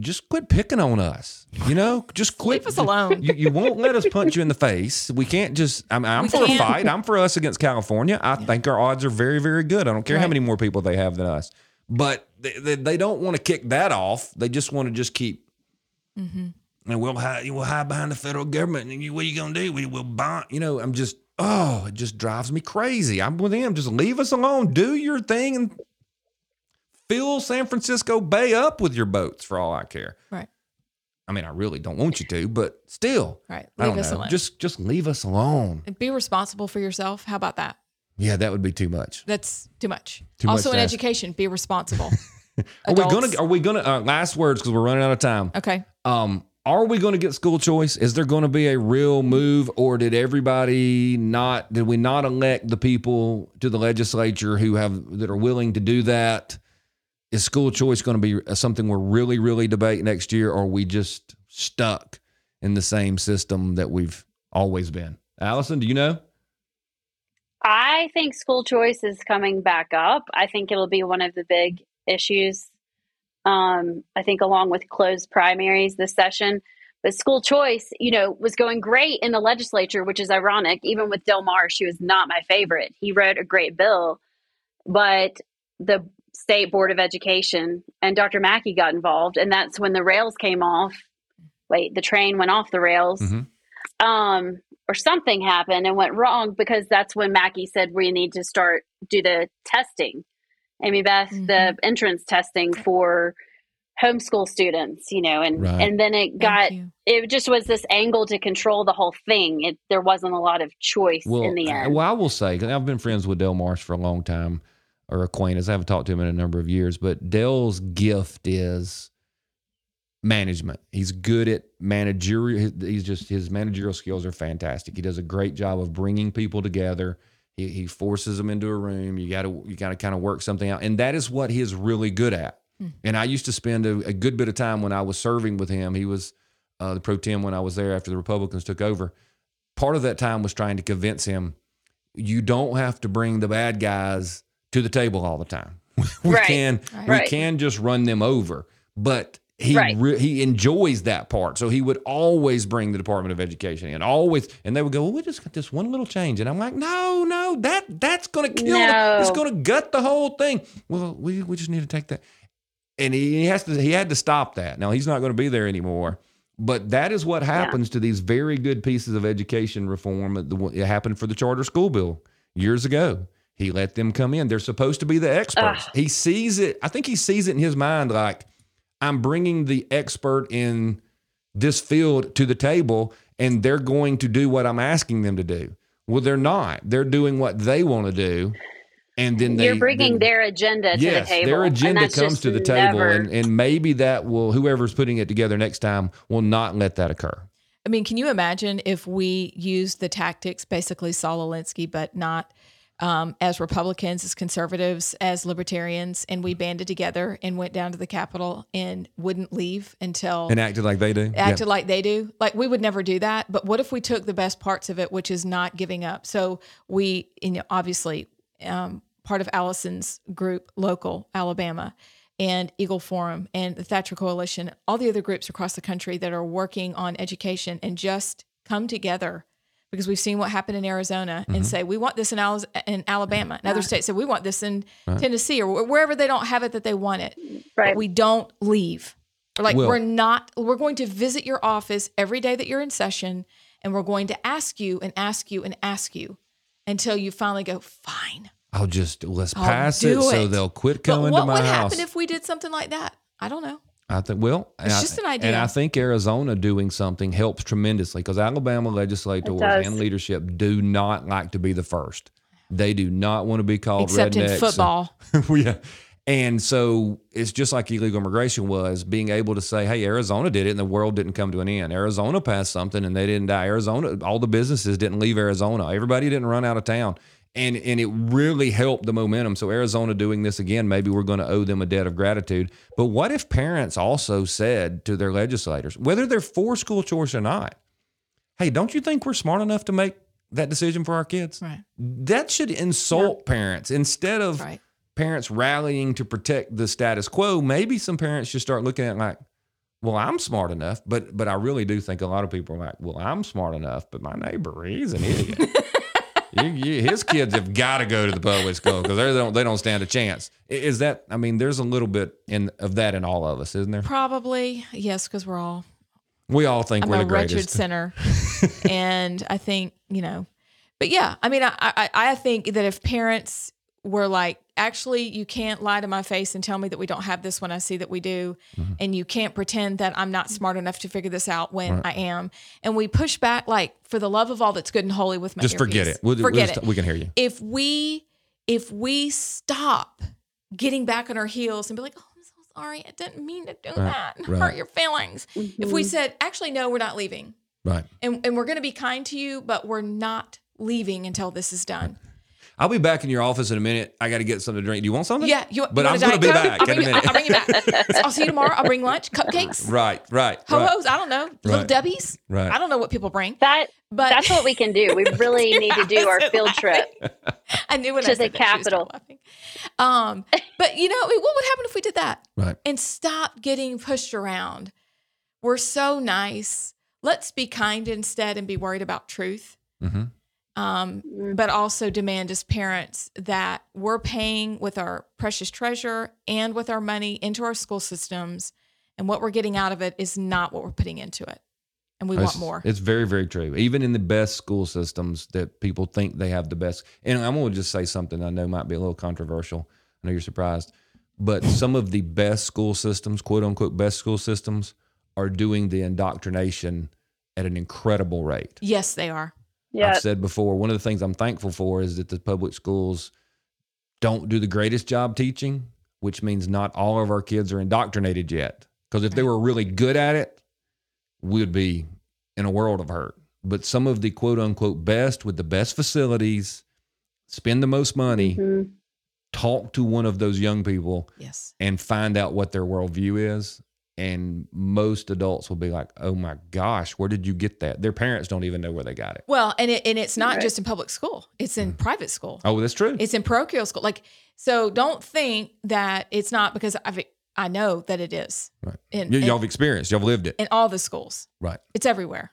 Speaker 2: Just quit picking on us, you know. Just quit.
Speaker 1: Leave us alone.
Speaker 2: You, you won't let us punch you in the face. We can't just. I'm, I'm for a
Speaker 1: can't.
Speaker 2: fight. I'm for us against California. I think our odds are very, very good. I don't care how many more people they have than us. But they, they, they don't want to kick that off. They just want to just keep
Speaker 1: Mm-hmm.
Speaker 2: and we'll hide, we'll hide behind the federal government. And you, what are you gonna do? We will bond. You know, I'm just, oh, it just drives me crazy. I'm with him. Just leave us alone. Do your thing and fill San Francisco Bay up with your boats for all I care.
Speaker 1: Right.
Speaker 2: I mean, I really don't want you to, but still,
Speaker 1: Right.
Speaker 2: I
Speaker 1: Leave
Speaker 2: don't
Speaker 1: us
Speaker 2: know.
Speaker 1: alone.
Speaker 2: Just, just leave us alone.
Speaker 1: And be responsible for yourself. How about that?
Speaker 2: Yeah, that would be too much.
Speaker 1: That's too much.
Speaker 2: Too
Speaker 1: also
Speaker 2: to
Speaker 1: in education, be responsible.
Speaker 2: Are we gonna? Are we gonna? Uh, last words because we're running out of time.
Speaker 1: Okay.
Speaker 2: Um, are we going to get school choice? Is there going to be a real move, or did everybody not? Did we not elect the people to the legislature who have that are willing to do that? Is school choice going to be something we're really, really debate next year, or are we just stuck in the same system that we've always been? Allison, do you know?
Speaker 3: I think school choice is coming back up. I think it'll be one of the big issues. Um, I think along with closed primaries this session. But school choice, you know, was going great in the legislature, which is ironic. Even with Del Mar, she was not my favorite. He wrote a great bill, but the state board of education and Dr. Mackey got involved, and that's when the rails came off. Wait, the train went off the rails
Speaker 2: Mhm.
Speaker 3: Um, or something happened and went wrong because that's when Mackey said we need to start do the testing. Amy Beth, the entrance testing for homeschool students, you know, and
Speaker 2: Right.
Speaker 3: and then it got it just was this angle to control the whole thing. It there wasn't a lot of choice
Speaker 2: Well,
Speaker 3: in the
Speaker 2: I-
Speaker 3: end.
Speaker 2: well, I will say 'cause I've been friends with Del Marsh for a long time, or acquaintance. I haven't talked to him in a number of years, but Dell's gift is management. He's good at managerial. He's just his managerial skills are fantastic. He does a great job of bringing people together. He, he forces them into a room. You got to you got to kind of work something out, and that is what he is really good at. And I used to spend a, a good bit of time when I was serving with him. He was uh, the pro tem when I was there after the Republicans took over. Part of that time was trying to convince him you don't have to bring the bad guys to the table all the time. we
Speaker 3: Right.
Speaker 2: can we can just run them over, but he
Speaker 3: Right.
Speaker 2: re- he enjoys that part. So he would always bring the Department of Education and always and they would go, "Well, we just got this one little change." And I'm like, "No, no, that that's going to kill the, it's going to gut the whole thing." Well, we we just need to take that. And he, he has to he had to stop that. Now he's not going to be there anymore. But that is what happens to these very good pieces of education reform. Uh, it happened for the charter school bill years ago. He let them come in. They're supposed to be the experts. He sees it. I think he sees it in his mind like, I'm bringing the expert in this field to the table and they're going to do what I'm asking them to do. Well, they're not. They're doing what they want to do. And then they,
Speaker 3: You're bringing
Speaker 2: then-
Speaker 3: their agenda to
Speaker 2: yes,
Speaker 3: the table.
Speaker 2: their agenda comes to the table,
Speaker 3: never-
Speaker 2: and, and maybe that will whoever's putting it together next time will not let that occur.
Speaker 1: I mean, can you imagine if we used the tactics, basically Saul Alinsky, but not um, as Republicans, as conservatives, as libertarians, and we banded together and went down to the Capitol and wouldn't leave until
Speaker 2: And acted like they do.
Speaker 1: acted like they do. Like we would never do that. But what if we took the best parts of it, which is not giving up? So we, you know, obviously, um, part of Allison's group, local Alabama, and Eagle Forum, and the Thatcher Coalition, all the other groups across the country that are working on education, and just come together because we've seen what happened in Arizona
Speaker 2: Mm-hmm.
Speaker 1: and say we want this in, Al- in Alabama. And other states say we want this in Tennessee or wherever they don't have it that they want it.
Speaker 3: Right.
Speaker 1: But we don't leave. We're like
Speaker 2: Well-
Speaker 1: we're not. We're going to visit your office every day that you're in session, and we're going to ask you and ask you and ask you until you finally go fine.
Speaker 2: I'll just let's
Speaker 1: I'll
Speaker 2: pass it,
Speaker 1: do
Speaker 2: so they'll quit
Speaker 1: But
Speaker 2: coming
Speaker 1: what
Speaker 2: to my
Speaker 1: would
Speaker 2: house.
Speaker 1: happen if we did something like that? I don't know.
Speaker 2: I think well, and
Speaker 1: It's
Speaker 2: I-
Speaker 1: just an
Speaker 2: and. I think Arizona doing something helps tremendously because Alabama legislators and leadership do not like to be the first. They do not want to be called
Speaker 1: Except in
Speaker 2: rednecks.
Speaker 1: football.
Speaker 2: yeah. And so it's just like illegal immigration was being able to say, hey, Arizona did it and the world didn't come to an end. Arizona passed something and they didn't die. Arizona, all the businesses didn't leave Arizona. Everybody didn't run out of town. And and it really helped the momentum. So Arizona doing this again, maybe we're going to owe them a debt of gratitude. But what if parents also said to their legislators, whether they're for school choice or not, hey, don't you think we're smart enough to make that decision for our kids?
Speaker 1: Right.
Speaker 2: That should insult parents instead of
Speaker 1: Right.
Speaker 2: parents rallying to protect the status quo. Maybe some parents should start looking at like, well, I'm smart enough, but but I really do think a lot of people are like, well, I'm smart enough, but my neighbor, he's an idiot. you, you, his kids have got to go to the public school because they don't they don't stand a chance. Is that? I mean, there's a little bit in of that in all of us, isn't there?
Speaker 1: Probably yes, because we're all
Speaker 2: We all think
Speaker 1: I'm
Speaker 2: we're
Speaker 1: a
Speaker 2: the
Speaker 1: wretched
Speaker 2: greatest.
Speaker 1: sinner, and I think you know, but yeah, I mean, I, I I think that if parents were like, actually, you can't lie to my face and tell me that we don't have this when I see that we do,
Speaker 2: Mm-hmm.
Speaker 1: and you can't pretend that I'm not smart enough to figure this out when I am, and we push back like, for the love of all that's good and holy with my
Speaker 2: Just forget it. We'll,
Speaker 1: forget
Speaker 2: we'll
Speaker 1: it.
Speaker 2: We can hear you.
Speaker 1: if we if we stop getting back on our heels and be like, oh, I'm so sorry, I didn't mean to do that and
Speaker 2: right.
Speaker 1: hurt your feelings. If we said, actually, no, we're not leaving,
Speaker 2: Right.
Speaker 1: and and we're going to be kind to you, but we're not leaving until this is done.
Speaker 2: I'll be back in your office in a minute. I got to get something to drink. Do you want something?
Speaker 1: Yeah, you.
Speaker 2: But
Speaker 1: you
Speaker 2: I'm going to be back
Speaker 1: I'll
Speaker 2: in a
Speaker 1: bring, you-
Speaker 2: minute.
Speaker 1: I'll bring you back. I'll see you tomorrow. I'll bring lunch, cupcakes,
Speaker 2: Right. Right.
Speaker 1: ho
Speaker 2: right.
Speaker 1: hos. I don't know, little
Speaker 2: Right.
Speaker 1: Debbie's.
Speaker 2: Right.
Speaker 1: I don't know what people bring,
Speaker 3: That
Speaker 1: but
Speaker 3: that's what we can do. We really need to do our
Speaker 1: That's
Speaker 3: field
Speaker 1: laughing.
Speaker 3: trip.
Speaker 1: I knew when
Speaker 3: to
Speaker 1: I
Speaker 3: the
Speaker 1: said that, she was
Speaker 3: Capitol.
Speaker 1: laughing. Um, but you know, I mean, what would happen if we did that?
Speaker 2: Right.
Speaker 1: and stop getting pushed around. We're so nice. Let's be kind instead and be worried about truth.
Speaker 2: Mm-hmm.
Speaker 1: Um,
Speaker 3: Mm.
Speaker 1: but also demand as parents that we're paying with our precious treasure and with our money into our school systems. And what we're getting out of it is not what we're putting into it. And we want more.
Speaker 2: It's very, very true. Even in the best school systems that people think they have the best. And I'm going to just say something I know might be a little controversial. I know you're surprised. But some of the best school systems, quote unquote, best school systems, are doing the indoctrination at an incredible rate.
Speaker 1: yes, they are.
Speaker 3: Yeah.
Speaker 2: I've said before, one of the things I'm thankful for is that the public schools don't do the greatest job teaching, which means not all of our kids are indoctrinated yet. Because if they were really good at it, we would be in a world of hurt. But some of the quote unquote best with the best facilities, spend the most money,
Speaker 3: Mhm.
Speaker 2: talk to one of those young people
Speaker 1: Yes.
Speaker 2: and find out what their worldview is. And most adults will be like, oh my gosh, where did you get that? Their parents don't even know where they got it.
Speaker 1: Well, and it, and it's not
Speaker 3: Right.
Speaker 1: just in public school. It's in mm. private school.
Speaker 2: Oh, that's true.
Speaker 1: It's in parochial school. Like, so don't think that it's not because I've, I know that it is
Speaker 2: Right.
Speaker 1: in,
Speaker 2: Y- y'all have experienced, y'all have lived it.
Speaker 1: in all the schools.
Speaker 2: Right.
Speaker 1: It's everywhere.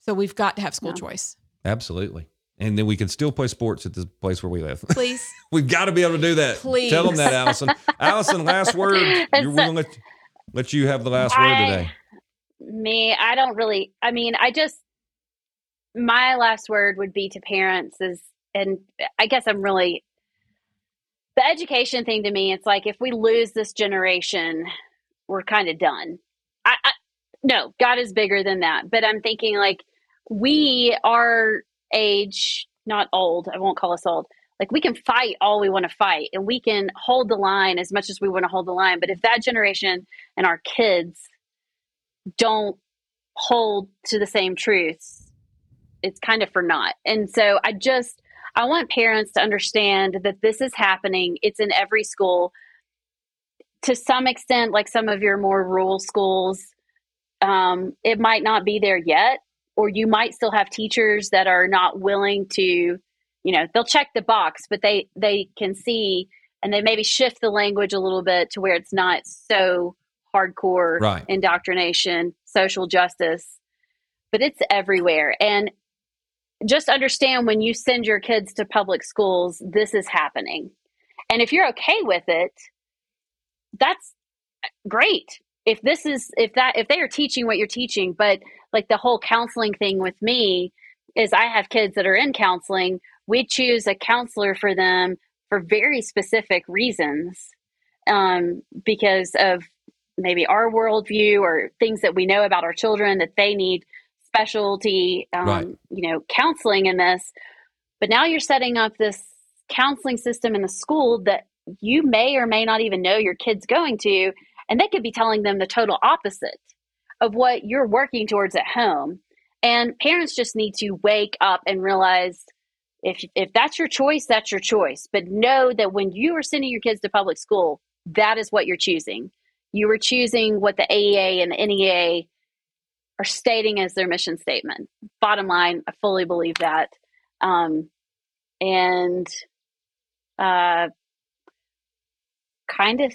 Speaker 1: So we've got to have school
Speaker 3: Yeah.
Speaker 1: choice.
Speaker 2: Absolutely. And then we can still play sports at the place where we live.
Speaker 1: Please.
Speaker 2: We've got to be able to do that.
Speaker 1: Please.
Speaker 2: Tell them that, Allison. Allison, last word. You're, we're to let, you have the last word today.
Speaker 3: me i don't really i mean i just my last word would be to parents is and i guess i'm really the education thing to me it's like if we lose this generation we're kind of done I, I no god is bigger than that but i'm thinking like we are age not old i won't call us old like we can fight all we want to fight and we can hold the line as much as we want to hold the line but if that generation and our kids don't hold to the same truths it's kind of for naught. And so i just i want parents to understand that this is happening it's in every school. To some extent like some of your more rural schools um, it might not be there yet or you might still have teachers that are not willing to you know they'll check the box but they they can see and they maybe shift the language a little bit to where it's not so hardcore
Speaker 2: Right.
Speaker 3: indoctrination social justice but it's everywhere. And just understand when you send your kids to public schools this is happening. And if you're okay with it that's great. If this is if that if they are teaching what you're teaching but like the whole counseling thing with me is i have kids that are in counseling we choose a counselor for them for very specific reasons um, because of maybe our worldview or things that we know about our children that they need specialty um,
Speaker 2: Right.
Speaker 3: you know counseling in this but now you're setting up this counseling system in the school that you may or may not even know your kids going to and they could be telling them the total opposite of what you're working towards at home and parents just need to wake up and realize if if that's your choice, that's your choice. But know that when you are sending your kids to public school, that is what you're choosing. You are choosing what the AEA and the NEA are stating as their mission statement. Bottom line, I fully believe that. Um, and uh, kind of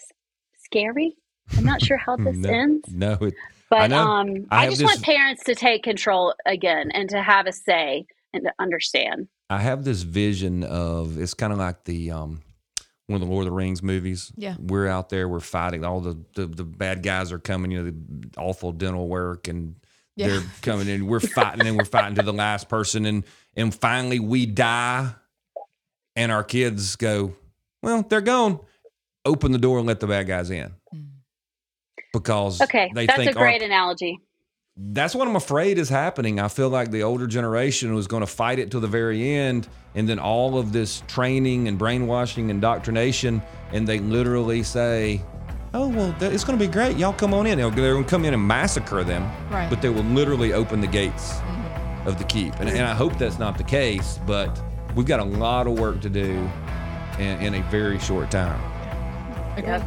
Speaker 3: scary. I'm not sure how this
Speaker 2: no,
Speaker 3: ends.
Speaker 2: No, it,
Speaker 3: but I, um, I, I just this, want parents to take control again and to have a say and to understand.
Speaker 2: I have this vision of it's kind of like the um, one of the Lord of the Rings movies.
Speaker 1: Yeah,
Speaker 2: we're out there, we're fighting. All the the, the bad guys are coming. You know, the awful dental work, and yeah. they're coming in. We're fighting, and we're fighting to the last person, and and finally we die, and our kids go, well, they're gone. Open the door and let the bad guys in. Mm. Because
Speaker 3: okay, that's a great analogy
Speaker 2: that's what I'm afraid is happening. I feel like the older generation was going to fight it to the very end, and then all of this training and brainwashing, and indoctrination, and they literally say, "Oh well, it's going to be great. Y'all come on in." They're going to come in and massacre them,
Speaker 1: right.
Speaker 2: but they will literally open the gates mm-hmm. of the keep. And, and, I hope that's not the case, but we've got a lot of work to do in, in a very short time.
Speaker 1: Yep.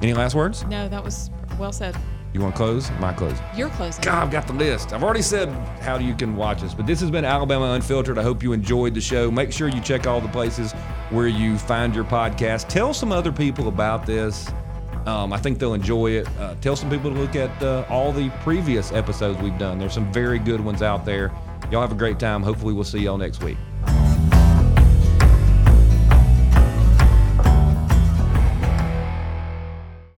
Speaker 2: Any last words?
Speaker 1: No, that was well said.
Speaker 2: You want to close? My close.
Speaker 1: You're closing.
Speaker 2: God, I've got the list. I've already said how you can watch us, but this has been Alabama Unfiltered. I hope you enjoyed the show. Make sure you check all the places where you find your podcast. Tell some other people about this. Um, I think they'll enjoy it. Uh, tell some people to look at uh, all the previous episodes we've done. There's some very good ones out there. Y'all have a great time. Hopefully, we'll see y'all next week.